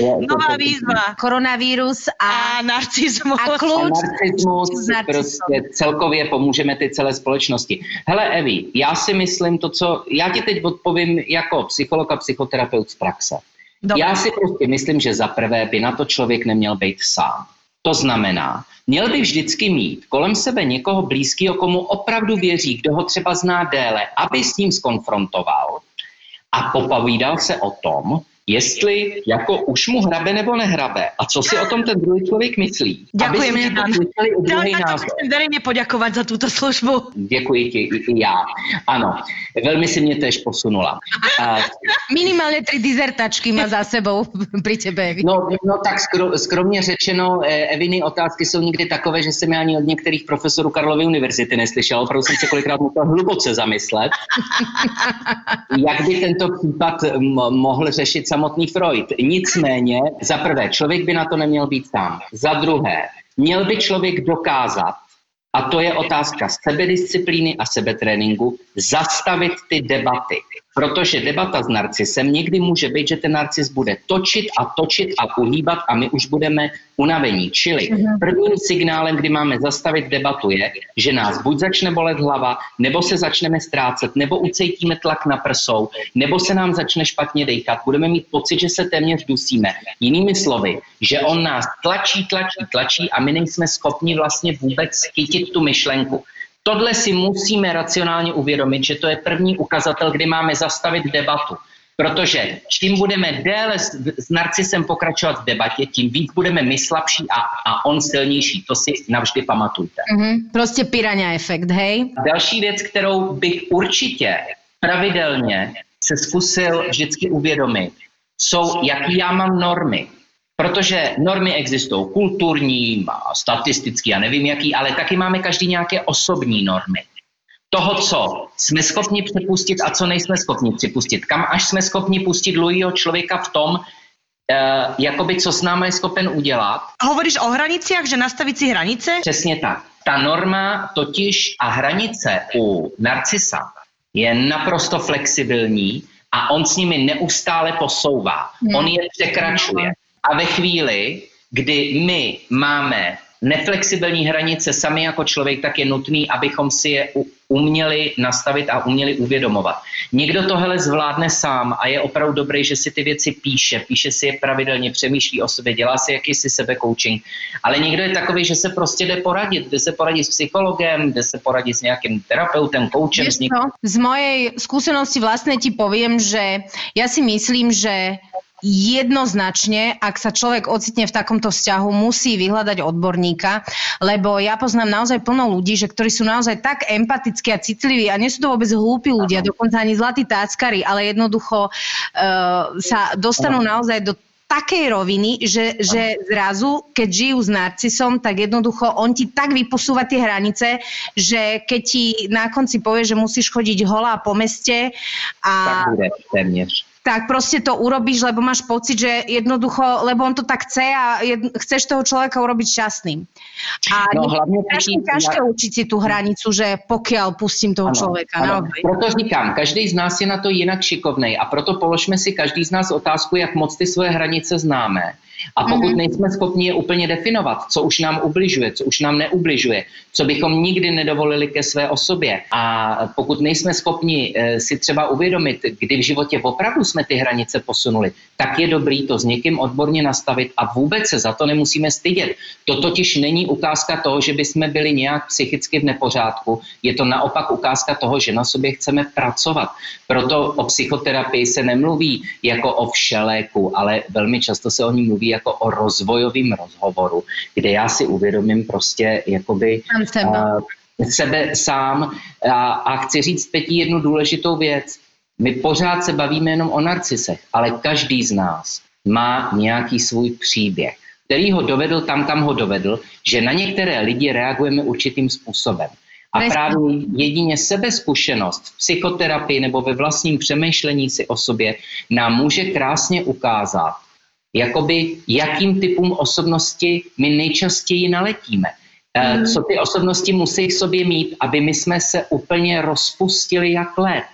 Nová výzva. Koronavírus a, A narcizmus. a A kľúč narcismus prostě celkově pomůžeme ty celé společnosti. Hele Evi, já si myslím to, co, já ti teď odpovím jako psycholog a psychoterapeut z praxe. Dobre. Já si prostě myslím, že za prvé by na to člověk neměl být sám. To znamená, měl by vždycky mít kolem sebe někoho blízkého, komu opravdu věří, kdo ho třeba zná déle, aby s ním skonfrontoval a popovídal se o tom, jestli jako už mu hrabe nebo nehrabe a co si o tom ten druhý člověk myslí. Ďakujem aby ti, jsme Dan. slyšeli i druhý Ja názor. chcem verejne poďakovať za túto službu. Děkuji ti i, i já. Ano, velmi si mě tež posunula. A, minimálne tri dizertačky má za sebou pri tebe. no, no tak skro, skromně řečeno, eh, Eviny otázky jsou někdy takové, že jsem je ani od některých profesorů Karlovy univerzity neslyšel. Opravdu jsem se kolikrát musel hluboce zamyslet, jak by tento případ mohl řešit samotný Freud. Nicméně, za prvé, člověk by na to neměl být sám. Za druhé, měl by člověk dokázat, a to je otázka sebedisciplíny a sebetréninku, zastavit ty debaty. Protože debata s narcisem někdy může být, že ten narcis bude točit a točit a uhýbat a my už budeme unavení. Čili prvním signálem, kdy máme zastavit debatu je, že nás buď začne bolet hlava, nebo se začneme ztrácet, nebo ucejtíme tlak na prsou, nebo se nám začne špatně dejchat. Budeme mít pocit, že se téměř dusíme. Jinými slovy, že on nás tlačí, tlačí, tlačí a my nejsme schopni vlastně vůbec chytit tu myšlenku. Tohle si musíme racionálně uvědomit, že to je první ukazatel, kdy máme zastavit debatu. Protože čím budeme déle s, s narcisem pokračovat v debatě, tím víc budeme my slabší a, a on silnější. To si navždy pamatujte. Mhm. Proste pirania efekt, hej? Další věc, kterou bych určitě pravidelně se zkusil vždycky uvědomit, jsou, jaký já mám normy. Protože normy existují kulturní, statistický, já nevím jaký, ale taky máme každý nějaké osobní normy. Toho, co jsme schopni připustit a co nejsme schopni připustit. Kam až jsme schopni pustit druhého člověka v tom, uh, jakoby co s námi je schopen udělat, Hovoríš o hraniciach, že nastaviť si hranice? Přesně tak. Ta norma totiž a hranice u narcisa je naprosto flexibilní a on s nimi neustále posouvá. Hmm. On je překračuje. A ve chvíli, kdy my máme neflexibilní hranice sami jako člověk, tak je nutný, abychom si je uměli nastavit a uměli uvědomovat. Někdo tohle zvládne sám a je opravdu dobrý, že si ty věci píše, píše si je pravidelně, přemýšlí o sobě, dělá si jakýsi sebekoučing. Ale někdo je takový, že se prostě jde poradit, jde se poradit s psychologem, jde se poradit s nějakým terapeutem, koučem, někým. čo? Z mojej skúsenosti vlastne ti poviem, že ja si myslím, že jednoznačne, ak sa človek ocitne v takomto vzťahu, musí vyhľadať odborníka, lebo ja poznám naozaj plno ľudí, že ktorí sú naozaj tak empatickí a citliví a nie sú to vôbec hlúpi ľudia, dokonca ani zlatí táckari, ale jednoducho uh, sa dostanú naozaj do takej roviny, že, že zrazu, keď žijú s narcisom, tak jednoducho on ti tak vyposúva tie hranice, že keď ti na konci povie, že musíš chodiť holá po meste a Tak bude téměř. Tak proste to urobíš, lebo máš pocit, že jednoducho, lebo on to tak chce a jed, chceš toho človeka urobiť šťastným. A No, hlavně strašne taky- ťažké učiť si tú hranicu, že pokiaľ pustím toho človeka. naozaj. Proto říkám, každý z nás je na to jinak šikovnej a proto položme si každý z nás otázku, jak moc ty svoje hranice známe A pokud mm-hmm. nejsme schopni je úplně definovat, co už nám ubližuje, co už nám neubližuje, co bychom nikdy nedovolili ke své osobě, a pokud nejsme schopni e, si třeba uvědomit, kdy v životě opravdu jsme ty hranice posunuli, tak je dobrý to s někým odborně nastavit a vůbec se za to nemusíme stydět. To totiž není ukázka toho, že bychom byli nějak psychicky v nepořádku. Je to naopak ukázka toho, že na sobě chceme pracovat. Proto o psychoterapii se nemluví jako o všeléku, ale velmi často se o ní mluví jako o rozvojovém rozhovoru, kde já si uvědomím prostě jakoby uh, sebe sám a, a chci říct teď jednu důležitou věc. My pořád se bavíme jenom o narcisech, ale každý z nás má nějaký svůj příběh, který ho dovedl tam, kam ho dovedl, že na některé lidi reagujeme určitým způsobem. A právě jedině sebezkušenost v psychoterapii nebo ve vlastním přemýšlení si o sobě nám může krásně ukázat, jakoby jakým typům osobnosti my nejčastěji naletíme. Mm. Co ty osobnosti musí v sobě mít, aby my jsme se úplně rozpustili jak led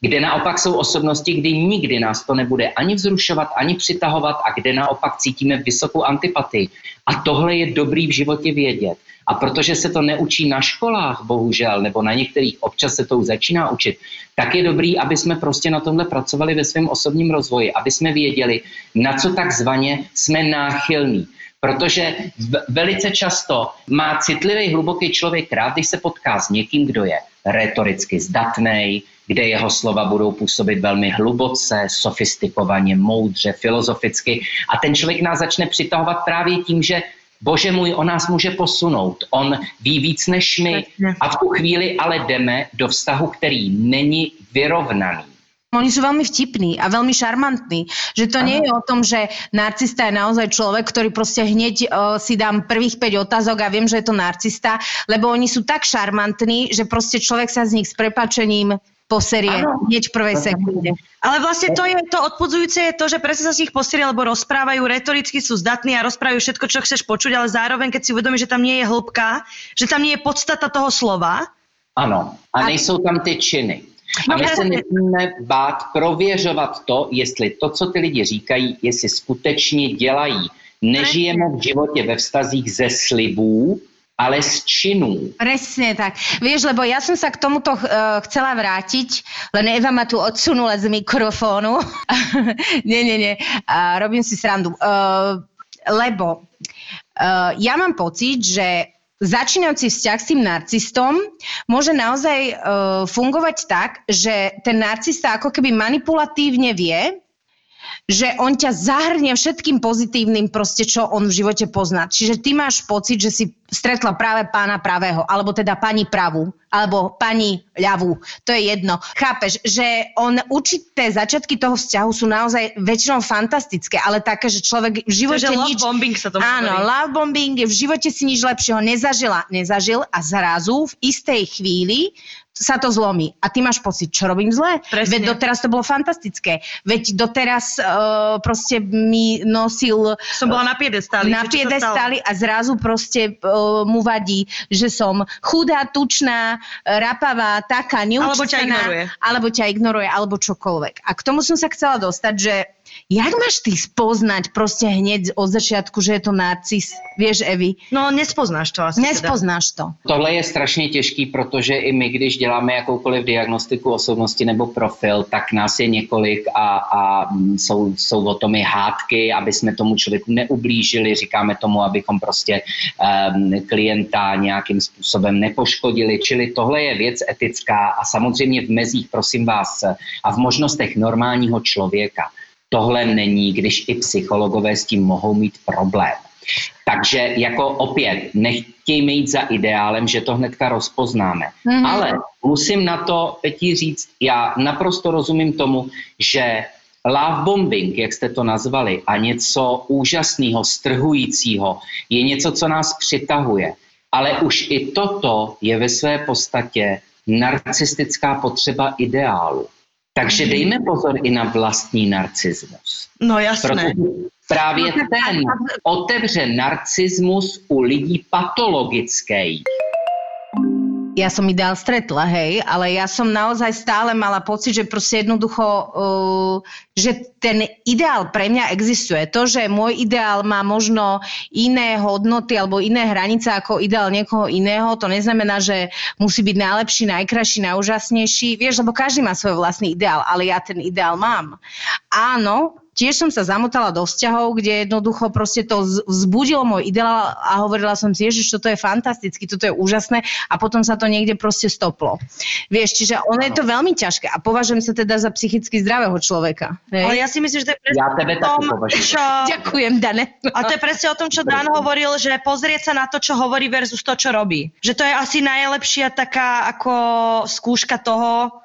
kde naopak jsou osobnosti, kdy nikdy nás to nebude ani vzrušovat, ani přitahovat a kde naopak cítíme vysokou antipatii. A tohle je dobrý v životě vědět. A protože se to neučí na školách, bohužel, nebo na některých občas se to už začíná učit, tak je dobrý, aby jsme prostě na tomhle pracovali ve svém osobním rozvoji, aby jsme věděli, na co takzvaně jsme náchylní. Protože velice často má citlivý, hluboký člověk rád, když se potká s někým, kdo je retoricky zdatný, kde jeho slova budou působit velmi hluboce, sofistikovaně, moudře, filozoficky. A ten člověk nás začne přitahovat právě tím, že Bože můj, on nás může posunout, on ví víc než my a v tu chvíli ale jdeme do vztahu, který není vyrovnaný. Oni sú veľmi vtipní a veľmi šarmantní. Že to Aha. nie je o tom, že narcista je naozaj človek, ktorý proste hneď uh, si dám prvých 5 otázok a viem, že je to narcista, lebo oni sú tak šarmantní, že proste človek sa z nich s prepačením poserie ano. hneď v prvej sekunde. Ale vlastne to je to odpudzujúce je to, že presne sa z nich poserie, lebo rozprávajú, retoricky sú zdatní a rozprávajú všetko, čo chceš počuť, ale zároveň, keď si uvedomíš, že tam nie je hĺbka, že tam nie je podstata toho slova. Ano, a nejsou tam ty činy. A my se nesmíme bát prověřovat to, jestli to, co ty lidi říkají, jestli skutečně dělají. Nežijeme v životě ve vztazích ze slibů, ale z činů. Presne tak. Vieš, lebo ja som sa k tomuto uh, chcela vrátiť, len Eva ma tu odsunula z mikrofónu. nie, nie, nie. Uh, robím si srandu. Uh, lebo uh, ja mám pocit, že začínajúci vzťah s tým narcistom môže naozaj uh, fungovať tak, že ten narcista ako keby manipulatívne vie, že on ťa zahrnie všetkým pozitívnym proste, čo on v živote pozná. Čiže ty máš pocit, že si stretla práve pána pravého, alebo teda pani pravú, alebo pani ľavú. To je jedno. Chápeš, že on určité začiatky toho vzťahu sú naozaj väčšinou fantastické, ale také, že človek v živote Čiže nič... love bombing sa to Áno, hovorí. love bombing, v živote si nič lepšieho nezažila, nezažil a zrazu v istej chvíli sa to zlomí. A ty máš pocit, čo robím zle? Presne. Veď doteraz to bolo fantastické. Veď doteraz uh, proste mi nosil Som bola na piedestáli. na piedestali a zrazu proste uh, mu vadí, že som chudá, tučná, rapavá, taká Alebo ťa ignoruje. alebo ťa ignoruje, alebo čokoľvek. A k tomu som sa chcela dostať, že jak máš ty spoznať proste hneď od začiatku, že je to narcis? Vieš, Evi? No nespoznáš to asi. Teda. Nespoznáš to. Tohle je strašně těžký, protože i my, když děláme jakoukoliv diagnostiku osobnosti nebo profil, tak nás je několik a, a jsou, jsou o tom i hádky, aby jsme tomu člověku neublížili, říkáme tomu, abychom prostě um, klienta nějakým způsobem nepoškodili, čili tohle je věc etická a samozřejmě v mezích, prosím vás, a v možnostech normálního člověka. Tohle není, když i psychologové s tím mohou mít problém. Takže jako opět, nechtějme jít za ideálem, že to hnedka rozpoznáme. Mhm. Ale musím na to, Peti, říct, já naprosto rozumím tomu, že love bombing, jak jste to nazvali, a něco úžasného, strhujícího, je něco, co nás přitahuje. Ale už i toto je ve své podstatě narcistická potřeba ideálu. Takže dejme pozor i na vlastní narcismus. No jasné. Protože právě ten otevře narcismus u lidí patologických. Ja som ideál stretla, hej, ale ja som naozaj stále mala pocit, že proste jednoducho, uh, že ten ideál pre mňa existuje. To, že môj ideál má možno iné hodnoty alebo iné hranice ako ideál niekoho iného, to neznamená, že musí byť najlepší, najkrajší, najúžasnejší. Vieš, lebo každý má svoj vlastný ideál, ale ja ten ideál mám. Áno, tiež som sa zamotala do vzťahov, kde jednoducho proste to vzbudilo môj ideál a hovorila som si, že toto je fantastické, toto je úžasné a potom sa to niekde proste stoplo. Vieš, čiže ono je to veľmi ťažké a považujem sa teda za psychicky zdravého človeka. Hej? Ale ja si myslím, že to je presne Ja tebe o tom, čo... Ďakujem, Dane. A to je presne o tom, čo Dan hovoril, že pozrieť sa na to, čo hovorí versus to, čo robí. Že to je asi najlepšia taká ako skúška toho,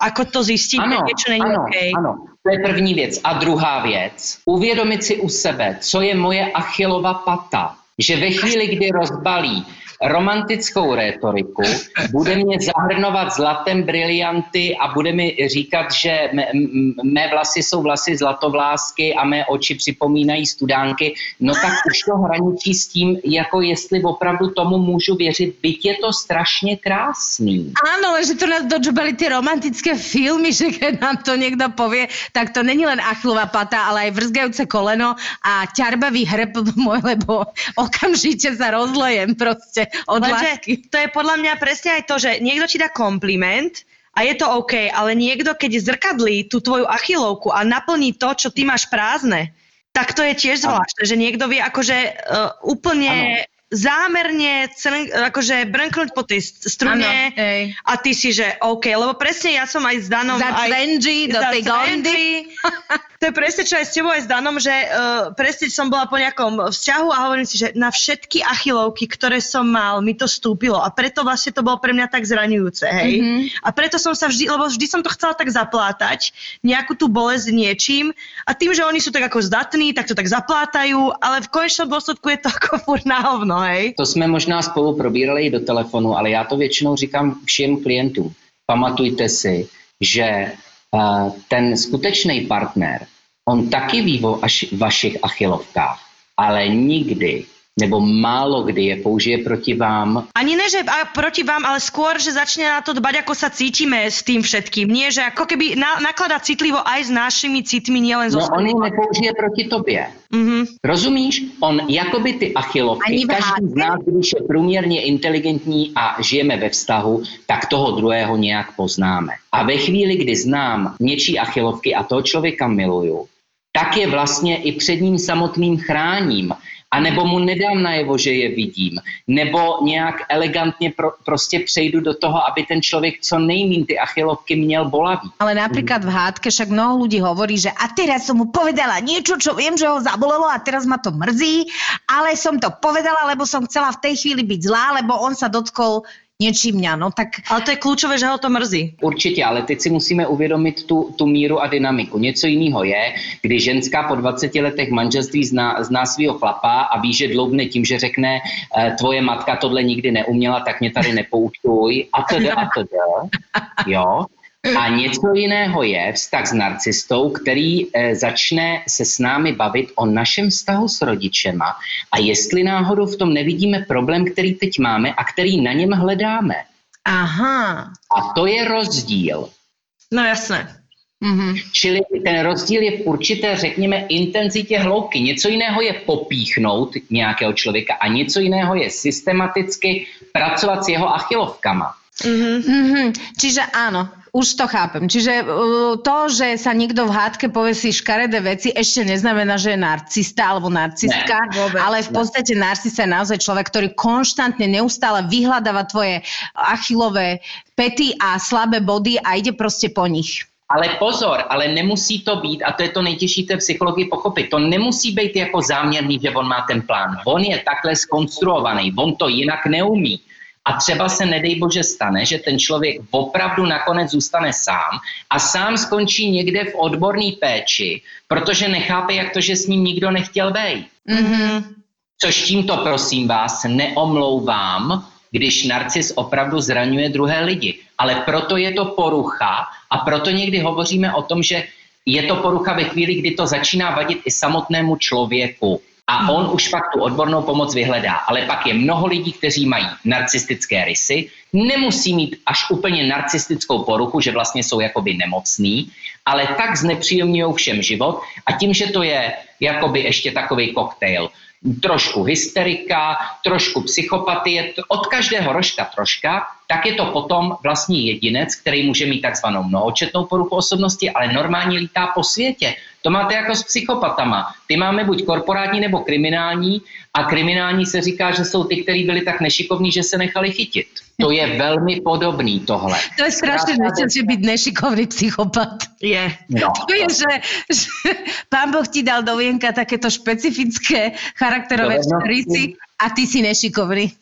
ako to zjistit, Ano, že niečo není ano, OK. ano. To je první věc. A druhá věc, uvědomit si u sebe, co je moje achilova pata. Že ve chvíli, kdy rozbalí romantickou rétoriku, bude mě zahrnovat zlatem brilianty a bude mi říkat, že mé, vlasy jsou vlasy zlatovlásky a mé oči připomínají studánky, no tak už to hraničí s tím, jako jestli opravdu tomu můžu věřit, byť je to strašně krásný. Áno, lenže to nás dočubali tie romantické filmy, že keď nám to niekto povie, tak to není len achlová pata, ale aj vrzgajúce koleno a ťarbavý hrb lebo okamžite sa rozlejem proste od lásky. Lenže to je podľa mňa presne aj to, že niekto ti dá kompliment a je to OK, ale niekto, keď zrkadlí tú tvoju achilovku a naplní to, čo ty máš prázdne, tak to je tiež zvláštne, že niekto vie akože uh, úplne zámerne celý, akože brnknúť po tej strune hej. a ty si, že OK, lebo presne ja som aj s Danom Za cvenži do za tej gondy. To je presne čo aj s tebou aj s Danom, že uh, presne som bola po nejakom vzťahu a hovorím si, že na všetky achilovky, ktoré som mal, mi to stúpilo a preto vlastne to bolo pre mňa tak zraňujúce, hej. Mhm. A preto som sa vždy, lebo vždy som to chcela tak zaplátať, nejakú tú bolesť niečím a tým, že oni sú tak ako zdatní, tak to tak zaplátajú, ale v konečnom dôsledku je to ako furt na hovno, hej. To jsme možná spolu probírali i do telefonu, ale já to většinou říkám všem klientům. Pamatujte si, že uh, ten skutečný partner, on taky ví o vašich achilovkách, ale nikdy nebo málo kdy je použije proti vám. Ani ne, že a proti vám, ale skôr, že začne na to dbať, ako sa cítime s tým všetkým. Nie, že ako keby na, nakladá citlivo aj s našimi citmi, nielen so No on ji nepoužije proti tobě. Mhm. Rozumíš? On jakoby ty achilovky, každý z nás, když je průměrně inteligentní a žijeme ve vztahu, tak toho druhého nějak poznáme. A ve chvíli, kdy znám něčí achilovky a toho člověka miluju, tak je vlastně i před ním samotným chráním. A nebo mu nedám najevo, že je vidím. Nebo nějak elegantně pro, prostě přejdu do toho, aby ten člověk co nejmín ty achilovky měl bolavý. Ale napríklad v hádke však mnoho ľudí hovorí, že a teraz som mu povedala niečo, čo viem, že ho zabolelo a teraz ma to mrzí, ale som to povedala, lebo som chcela v tej chvíli byť zlá, lebo on sa dotkol niečím mňa. No tak Ale to je kľúčové, že ho to mrzí. Určitě, ale teď si musíme uvědomit tu, tu míru a dynamiku. Něco jiného je, kdy ženská po 20 letech manželství zná, zná svého chlapa a ví, že dloubne tím, že řekne, eh, tvoje matka tohle nikdy neuměla, tak mě tady nepoučuj a to a to Jo. A něco jiného je vztah s narcistou, který e, začne se s námi bavit o našem vztahu s rodičema a jestli náhodou v tom nevidíme problém, který teď máme a který na něm hledáme. aha. A to je rozdíl. No jasné. Mhm. Čili ten rozdíl je v určité, řekněme, intenzitě hloubky. Něco jiného je popíchnout nějakého člověka a něco jiného je systematicky pracovat s jeho achilovkama. Mhm. Mhm. Čiže áno, už to chápem. Čiže uh, to, že sa niekto v hádke povesí škaredé veci, ešte neznamená, že je narcista alebo narcistka, Ne, vôbec. ale v podstate narcista je naozaj človek, ktorý konštantne, neustále vyhľadáva tvoje achilové pety a slabé body a ide proste po nich. Ale pozor, ale nemusí to být, a to je to nejtěžší té psychologii pochopit, to nemusí být jako záměrný, že on má ten plán. On je takhle skonstruovaný, on to jinak neumí. A třeba se nedej bože stane, že ten člověk opravdu nakonec zůstane sám a sám skončí někde v odborné péči, protože nechápe, jak to, že s ním nikdo nechtěl být. Mhm. Což tímto, prosím vás, neomlouvám, když narcis opravdu zraňuje druhé lidi. Ale proto je to porucha a proto někdy hovoříme o tom, že je to porucha ve chvíli, kdy to začíná vadit i samotnému člověku. A on už pak tu odbornou pomoc vyhledá. Ale pak je mnoho lidí, kteří mají narcistické rysy, nemusí mít až úplně narcistickou poruchu, že vlastně jsou jakoby nemocný, ale tak znepříjemňují všem život. A tím, že to je jakoby ještě takový koktejl, trošku hysterika, trošku psychopatie, od každého rožka troška, tak je to potom vlastní jedinec, který může mít takzvanou mnohočetnou poruchu osobnosti, ale normálně lítá po světě. To máte jako s psychopatama. Ty máme buď korporátní nebo kriminální a kriminální se říká, že jsou ty, kteří byli tak nešikovní, že se nechali chytit. To je velmi podobný tohle. To je strašne že byť nešikovný psychopat. Je. No. To je, že, že pán Boh ti dal do vienka takéto špecifické charakterové rysy a ty si nešikovný.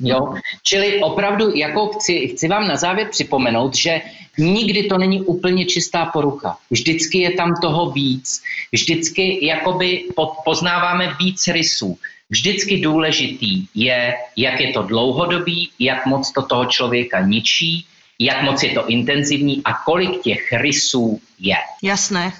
Jo, čili opravdu, jako chci, chci vám na závěr připomenout, že nikdy to není úplně čistá porucha. Vždycky je tam toho víc. Vždycky jakoby po- poznáváme víc rysů. Vždycky důležitý je, jak je to dlouhodobý, jak moc to toho člověka ničí, jak moc je to intenzivní a kolik těch rysů je. Jasné.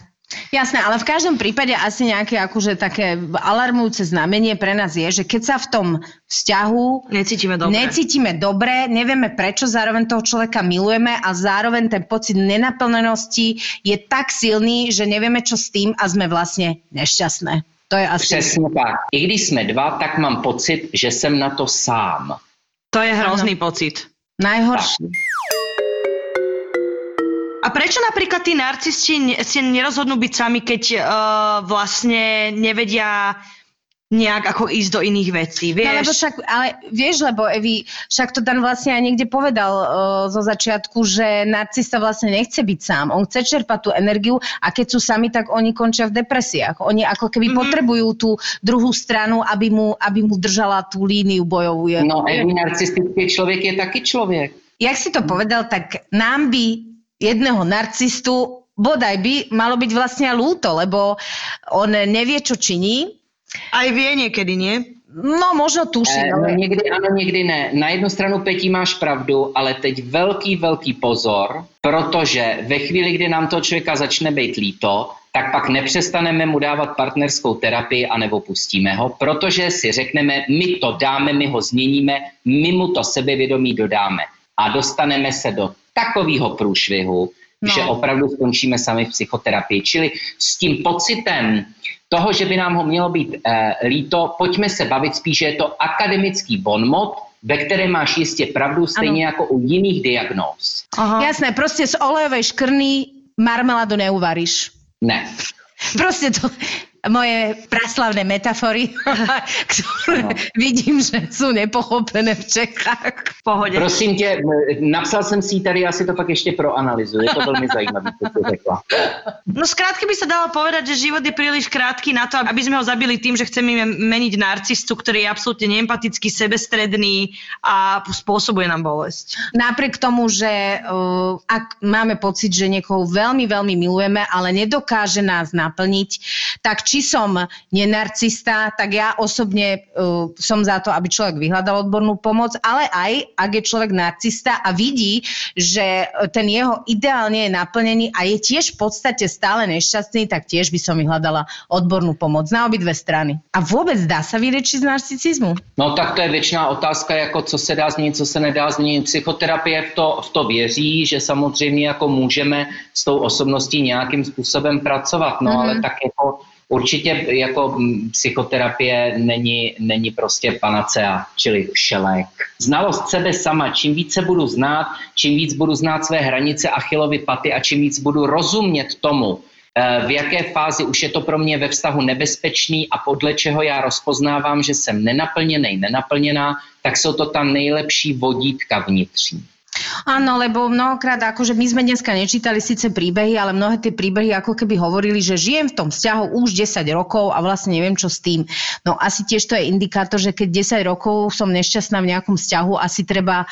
Jasné, ale v každom prípade asi nejaké akože také alarmujúce znamenie pre nás je, že keď sa v tom vzťahu Necítime dobre. necítime dobre, nevieme prečo, zároveň toho človeka milujeme a zároveň ten pocit nenaplnenosti je tak silný, že nevieme čo s tým a sme vlastne nešťastné. To je asi... Přesně tak. I když jsme dva, tak mám pocit, že jsem na to sám. To je hrozný pocit. Najhorší. A prečo napríklad tí narcisti si nerozhodnú byť sami, keď uh, vlastne nevedia nejak ako ísť do iných vecí, No, lebo vieš? však, ale vieš, lebo Evi, však to Dan vlastne aj niekde povedal uh, zo začiatku, že narcista vlastne nechce byť sám. On chce čerpať tú energiu a keď sú sami, tak oni končia v depresiách. Oni ako keby Mhm. mm-hmm. potrebujú tú druhú stranu, aby mu, aby mu držala tú líniu bojovú. Je- No, Evi, narcistický člověk je taky člověk. Jak si to povedal, tak nám by jedného narcistu bodaj by malo byť vlastne ľúto, lebo on nevie, čo činí. Aj vie niekedy, nie? No, možno tuší, Eh, no, ale... někdy ano, někdy ne. Na jednu stranu, Petí, máš pravdu, ale teď velký, velký pozor, protože ve chvíli, kdy nám toho člověka začne být líto, tak pak nepřestaneme mu dávat partnerskou terapii anebo pustíme ho, protože si řekneme, my to dáme, my ho změníme, my mu to sebevědomí dodáme. A dostaneme se do takového průšvihu, No. no. že opravdu skončíme sami v psychoterapii. Čili s tím pocitem toho, že by nám ho mělo být eh, líto, pojďme se bavit spíš, že je to akademický bonmot, ve kterém máš jistě pravdu, stejně jako u jiných diagnóz. Aha. Jasné, proste z olejovej škrny marmeládu neuvaríš. Ne. Proste to moje praslavné metafory, ktoré No. vidím, že sú nepochopené v Čechách. V pohode. Prosím tě, napsal jsem si ji tady, já si to pak ještě proanalyzuji. Je to velmi zajímavé, co jsi řekla. No skrátke by sa dalo povedať, že život je príliš krátky na to, aby sme ho zabili tým, že chceme meniť narcistu, ktorý je absolútne neempatický, sebestredný a spôsobuje nám bolesť. Napriek tomu, že uh, ak máme pocit, že niekoho veľmi, veľmi milujeme, ale nedokáže nás naplniť, tak či som nenarcista, tak ja osobne uh, som za to, aby človek vyhľadal odbornú pomoc, ale aj ak je človek narcista a vidí, že ten jeho ideálne je naplnený a je tiež v podstate stále nešťastný, tak tiež by som vyhľadala odbornú pomoc na obidve strany. A vôbec dá sa vylečiť z narcisizmu? No tak to je věčná otázka, jako co se dá změnit, co se nedá změnit. Psychoterapie v to, v to věří, že samozřejmě jako můžeme s tou osobností nějakým způsobem pracovat, no Mhm. ale tak jako určitě jako mm, psychoterapie není, není prostě panacea, čili všelek. Znalost sebe sama, čím více budu znát, čím víc budu znát své hranice Achillovy paty a čím víc budu rozumět tomu, eh, v jaké fázi už je to pro mě ve vztahu nebezpečný a podle čeho já rozpoznávám, že jsem nenaplněný, nenaplněná, tak jsou to ta nejlepší vodítka vnitřní. Áno, lebo mnohokrát, akože my sme dneska nečítali síce príbehy, ale mnohé tie príbehy ako keby hovorili, že žijem v tom vzťahu už 10 rokov a vlastne neviem, čo s tým. No asi tiež to je indikátor, že keď 10 rokov som nešťastná v nejakom vzťahu, asi treba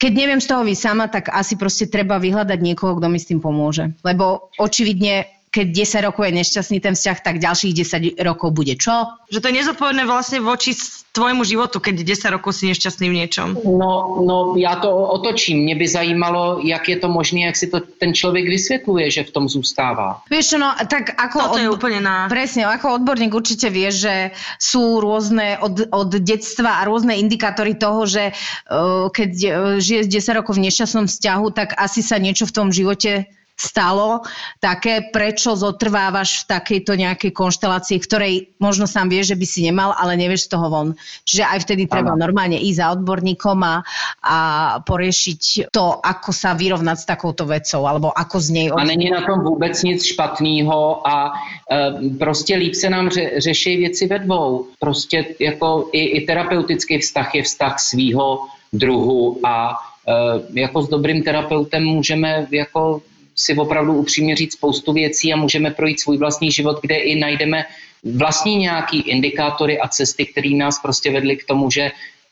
keď neviem z toho vy sama, tak asi proste treba vyhľadať niekoho, kto mi s tým pomôže. Lebo očividne keď 10 rokov je nešťastný ten vzťah, tak ďalších 10 rokov bude čo? Že to je nezodpovedné vlastne voči tvojmu životu, keď 10 rokov si nešťastný v niečom. No, no, já to otočím. Mě by zajímalo, jak je to možné, jak si to ten člověk vysvětluje, že v tom zůstává. Vieš čo, no tak ako... Toto je odbo- úplne na... Presne, ako odborník určite vie, že sú rôzne od, od detstva a rôzne indikátory toho, že uh, keď uh, žije 10 rokov v nešťastnom vzťahu, tak asi sa niečo v tom živote stalo také, prečo zotrvávaš v takejto nejakej konštelácii, ktorej možno sám vieš, že by si nemal, ale nevieš z toho von. Čiže aj vtedy treba Áno. normálne ísť za odborníkom a, a poriešiť to, ako sa vyrovnať s takouto vecou, alebo ako z nej... A není na tom vůbec nic špatného a e, prostě líp se nám ře, řeší věci ve dvou. Prostě jako i, i terapeutický vztah je vztah svýho druhu a e, jako s dobrým terapeutem můžeme jako si opravdu upřímně říct spoustu věcí a můžeme projít svůj vlastní život, kde i najdeme vlastní nějaký indikátory a cesty, které nás prostě vedly k tomu, že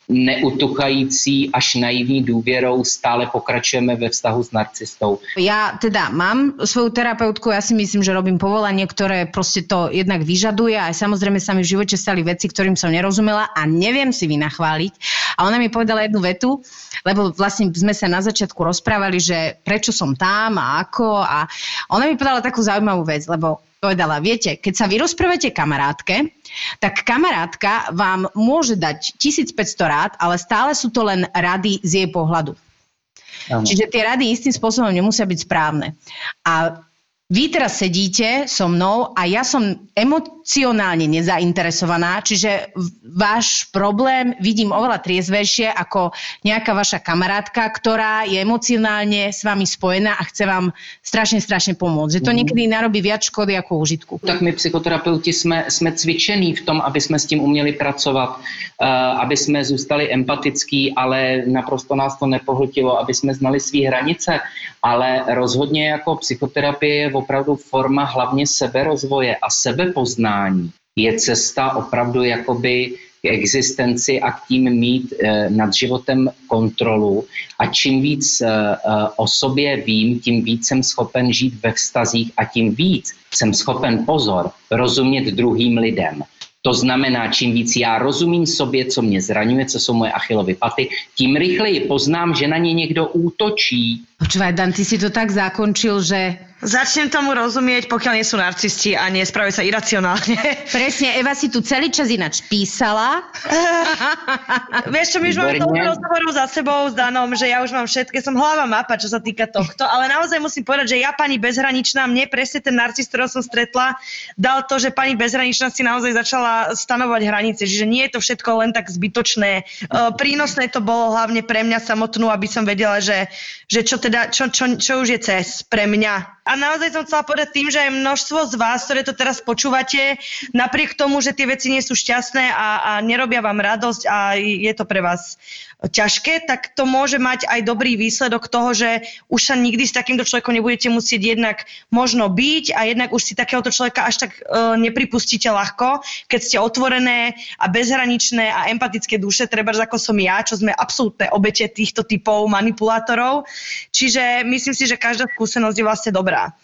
neutuchající až naivní důvěrou stále pokračujeme ve vztahu s narcistou. Ja teda mám svoju terapeutku, ja si myslím, že robím povolanie, ktoré proste to jednak vyžaduje. Aj samozrejme sa mi v živote stali veci, ktorým som nerozumela a neviem si vynachváliť. A ona mi povedala jednu vetu, lebo vlastne sme sa na začiatku rozprávali, že prečo som tam a ako. A ona mi povedala takú zaujímavú vec, lebo povedala, viete, keď sa vy rozprávate kamarátke, tak kamarátka vám môže dať 1500 rád, ale stále sú to len rady z jej pohľadu. Áno. Čiže tie rady istým spôsobom nemusia byť správne. A vy teraz sedíte so mnou a ja som emocionálne nezainteresovaná, čiže váš problém vidím oveľa triezvejšie ako nejaká vaša kamarátka, ktorá je emocionálne s vami spojená a chce vám strašne, strašne pomôcť. Že to niekedy narobí viac škody ako užitku. Tak my psychoterapeuti jsme, jsme cvičení v tom, aby jsme s tím uměli pracovat, eh, aby jsme zůstali empatický, ale naprosto nás to nepohltilo, aby jsme znali své hranice, ale rozhodně jako psychoterapie je opravdu forma hlavně seberozvoje a sebepoznání. Je cesta opravdu jakoby k existenci a k tím mít eh, nad životem kontrolu. A čím víc eh, eh, o sobě vím, tím víc jsem schopen žít ve vztazích a tím víc jsem schopen, pozor, rozumět druhým lidem. To znamená, čím víc já rozumím sobě, co mě zraňuje, co jsou moje achilovy paty, tím rychleji poznám, že na ně někdo útočí. Počúvaj, Dan, ty si to tak zakončil, že Začnem tomu rozumieť, pokiaľ nie sú narcisti a nespravujú sa iracionálne. presne Eva si tu celý čas ináč písala. Vieš čo, my už máme toľko rozhovorov za sebou s Danom, že ja už mám všetké, som hlava mapa, čo sa týka tohto, ale naozaj musím povedať, že ja pani bezhraničná, mne presne ten narcis, ktorého som stretla, dal to, že pani bezhraničná si naozaj začala stanovať hranice, čiže nie je to všetko len tak zbytočné. Uh, prínosné to bolo hlavne pre mňa samotnú, aby som vedela, že, že čo teda, čo, čo, čo už je cez pre mňa. A naozaj som chcela povedať tým, že aj množstvo z vás, ktoré to teraz počúvate, napriek tomu, že tie veci nie sú šťastné a, a nerobia vám radosť a je to pre vás ťažké, tak to môže mať aj dobrý výsledok toho, že už sa nikdy s takýmto človekom nebudete musieť jednak možno byť a jednak už si takéhoto človeka až tak uh, nepripustíte ľahko, keď ste otvorené a bezhraničné a empatické duše, treba ako som ja, čo sme absolútne obete týchto typov manipulátorov. Čiže myslím si, že každá skúsenosť je vlastne dobrá.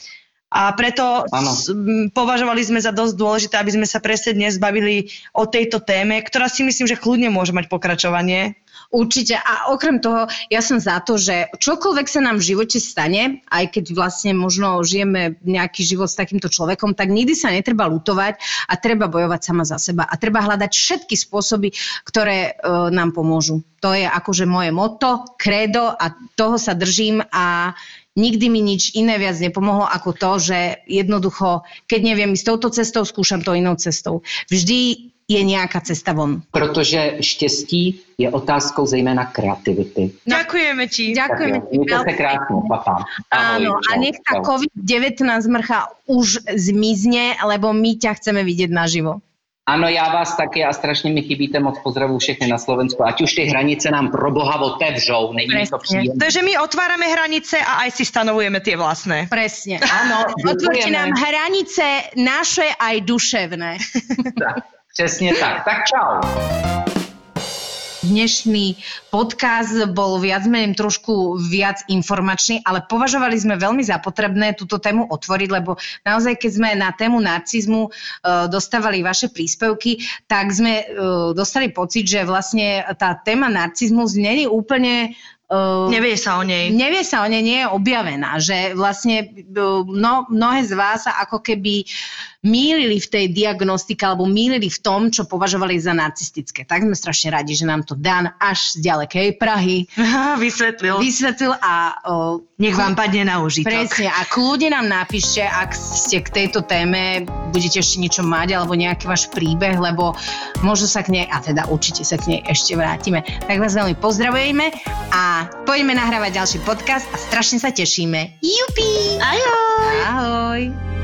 A preto m, považovali sme za dosť dôležité, aby sme sa presne dnes bavili o tejto téme, ktorá si myslím, že kľudne môže mať pokračovanie. Určite. A okrem toho, ja som za to, že čokoľvek sa nám v živote stane, aj keď vlastne možno žijeme nejaký život s takýmto človekom, tak nikdy sa netreba lutovať a treba bojovať sama za seba. A treba hľadať všetky spôsoby, ktoré e, nám pomôžu. To je akože moje motto, kredo a toho sa držím a nikdy mi nič iné viac nepomohlo ako to, že jednoducho, keď neviem ísť touto cestou, skúšam to inou cestou. Vždy je nejaká cesta von. Protože štěstí je otázkou zejména kreativity. No. Ďakujeme ti. Ďakujeme Tak jo, Mějte se krásně, papa. Ahoj, Áno, a nech čau. COVID-19 mrcha už zmizne, lebo my ťa chceme vidieť naživo. Ano, já vás taky a strašně mi chybíte moc. Pozdravuji všechny na Slovensku. Ať už ty hranice nám pro boha otevřou. Není mi to příjemné. Takže my otvárame hranice a aj si stanovujeme tie vlastné. Presne. Ano, Otvorte děkujeme. nám hranice naše aj duševné. Tak, Přesně tak. Tak čau. Dnešný podcast bol viac menej trošku viac informačný, ale považovali sme veľmi za potrebné túto tému otvoriť, lebo naozaj, keď sme na tému narcizmu uh, dostávali vaše príspevky, tak sme uh, dostali pocit, že vlastne tá téma narcizmus není úplne Uh, Nevie sa o nej. Nevie sa o nej, nie je objavená, že vlastne no, mnohé z vás sa ako keby mýlili v tej diagnostike alebo mýlili v tom, čo považovali za narcistické. Tak sme strašne radi, že nám to Dan až z ďalekej Prahy Vysvetlil. vysvetlil a uh, Nech vám padne na užitok. Presne, a kľudne nám napíšte, ak ste k tejto téme budete ešte niečo mať, alebo nejaký váš príbeh, lebo možno sa k nej, a teda určite sa k nej ešte vrátime. Tak vás veľmi pozdravujeme a poďme nahrávať ďalší podcast a strašne sa tešíme. Jupi! Ahoj! Ahoj!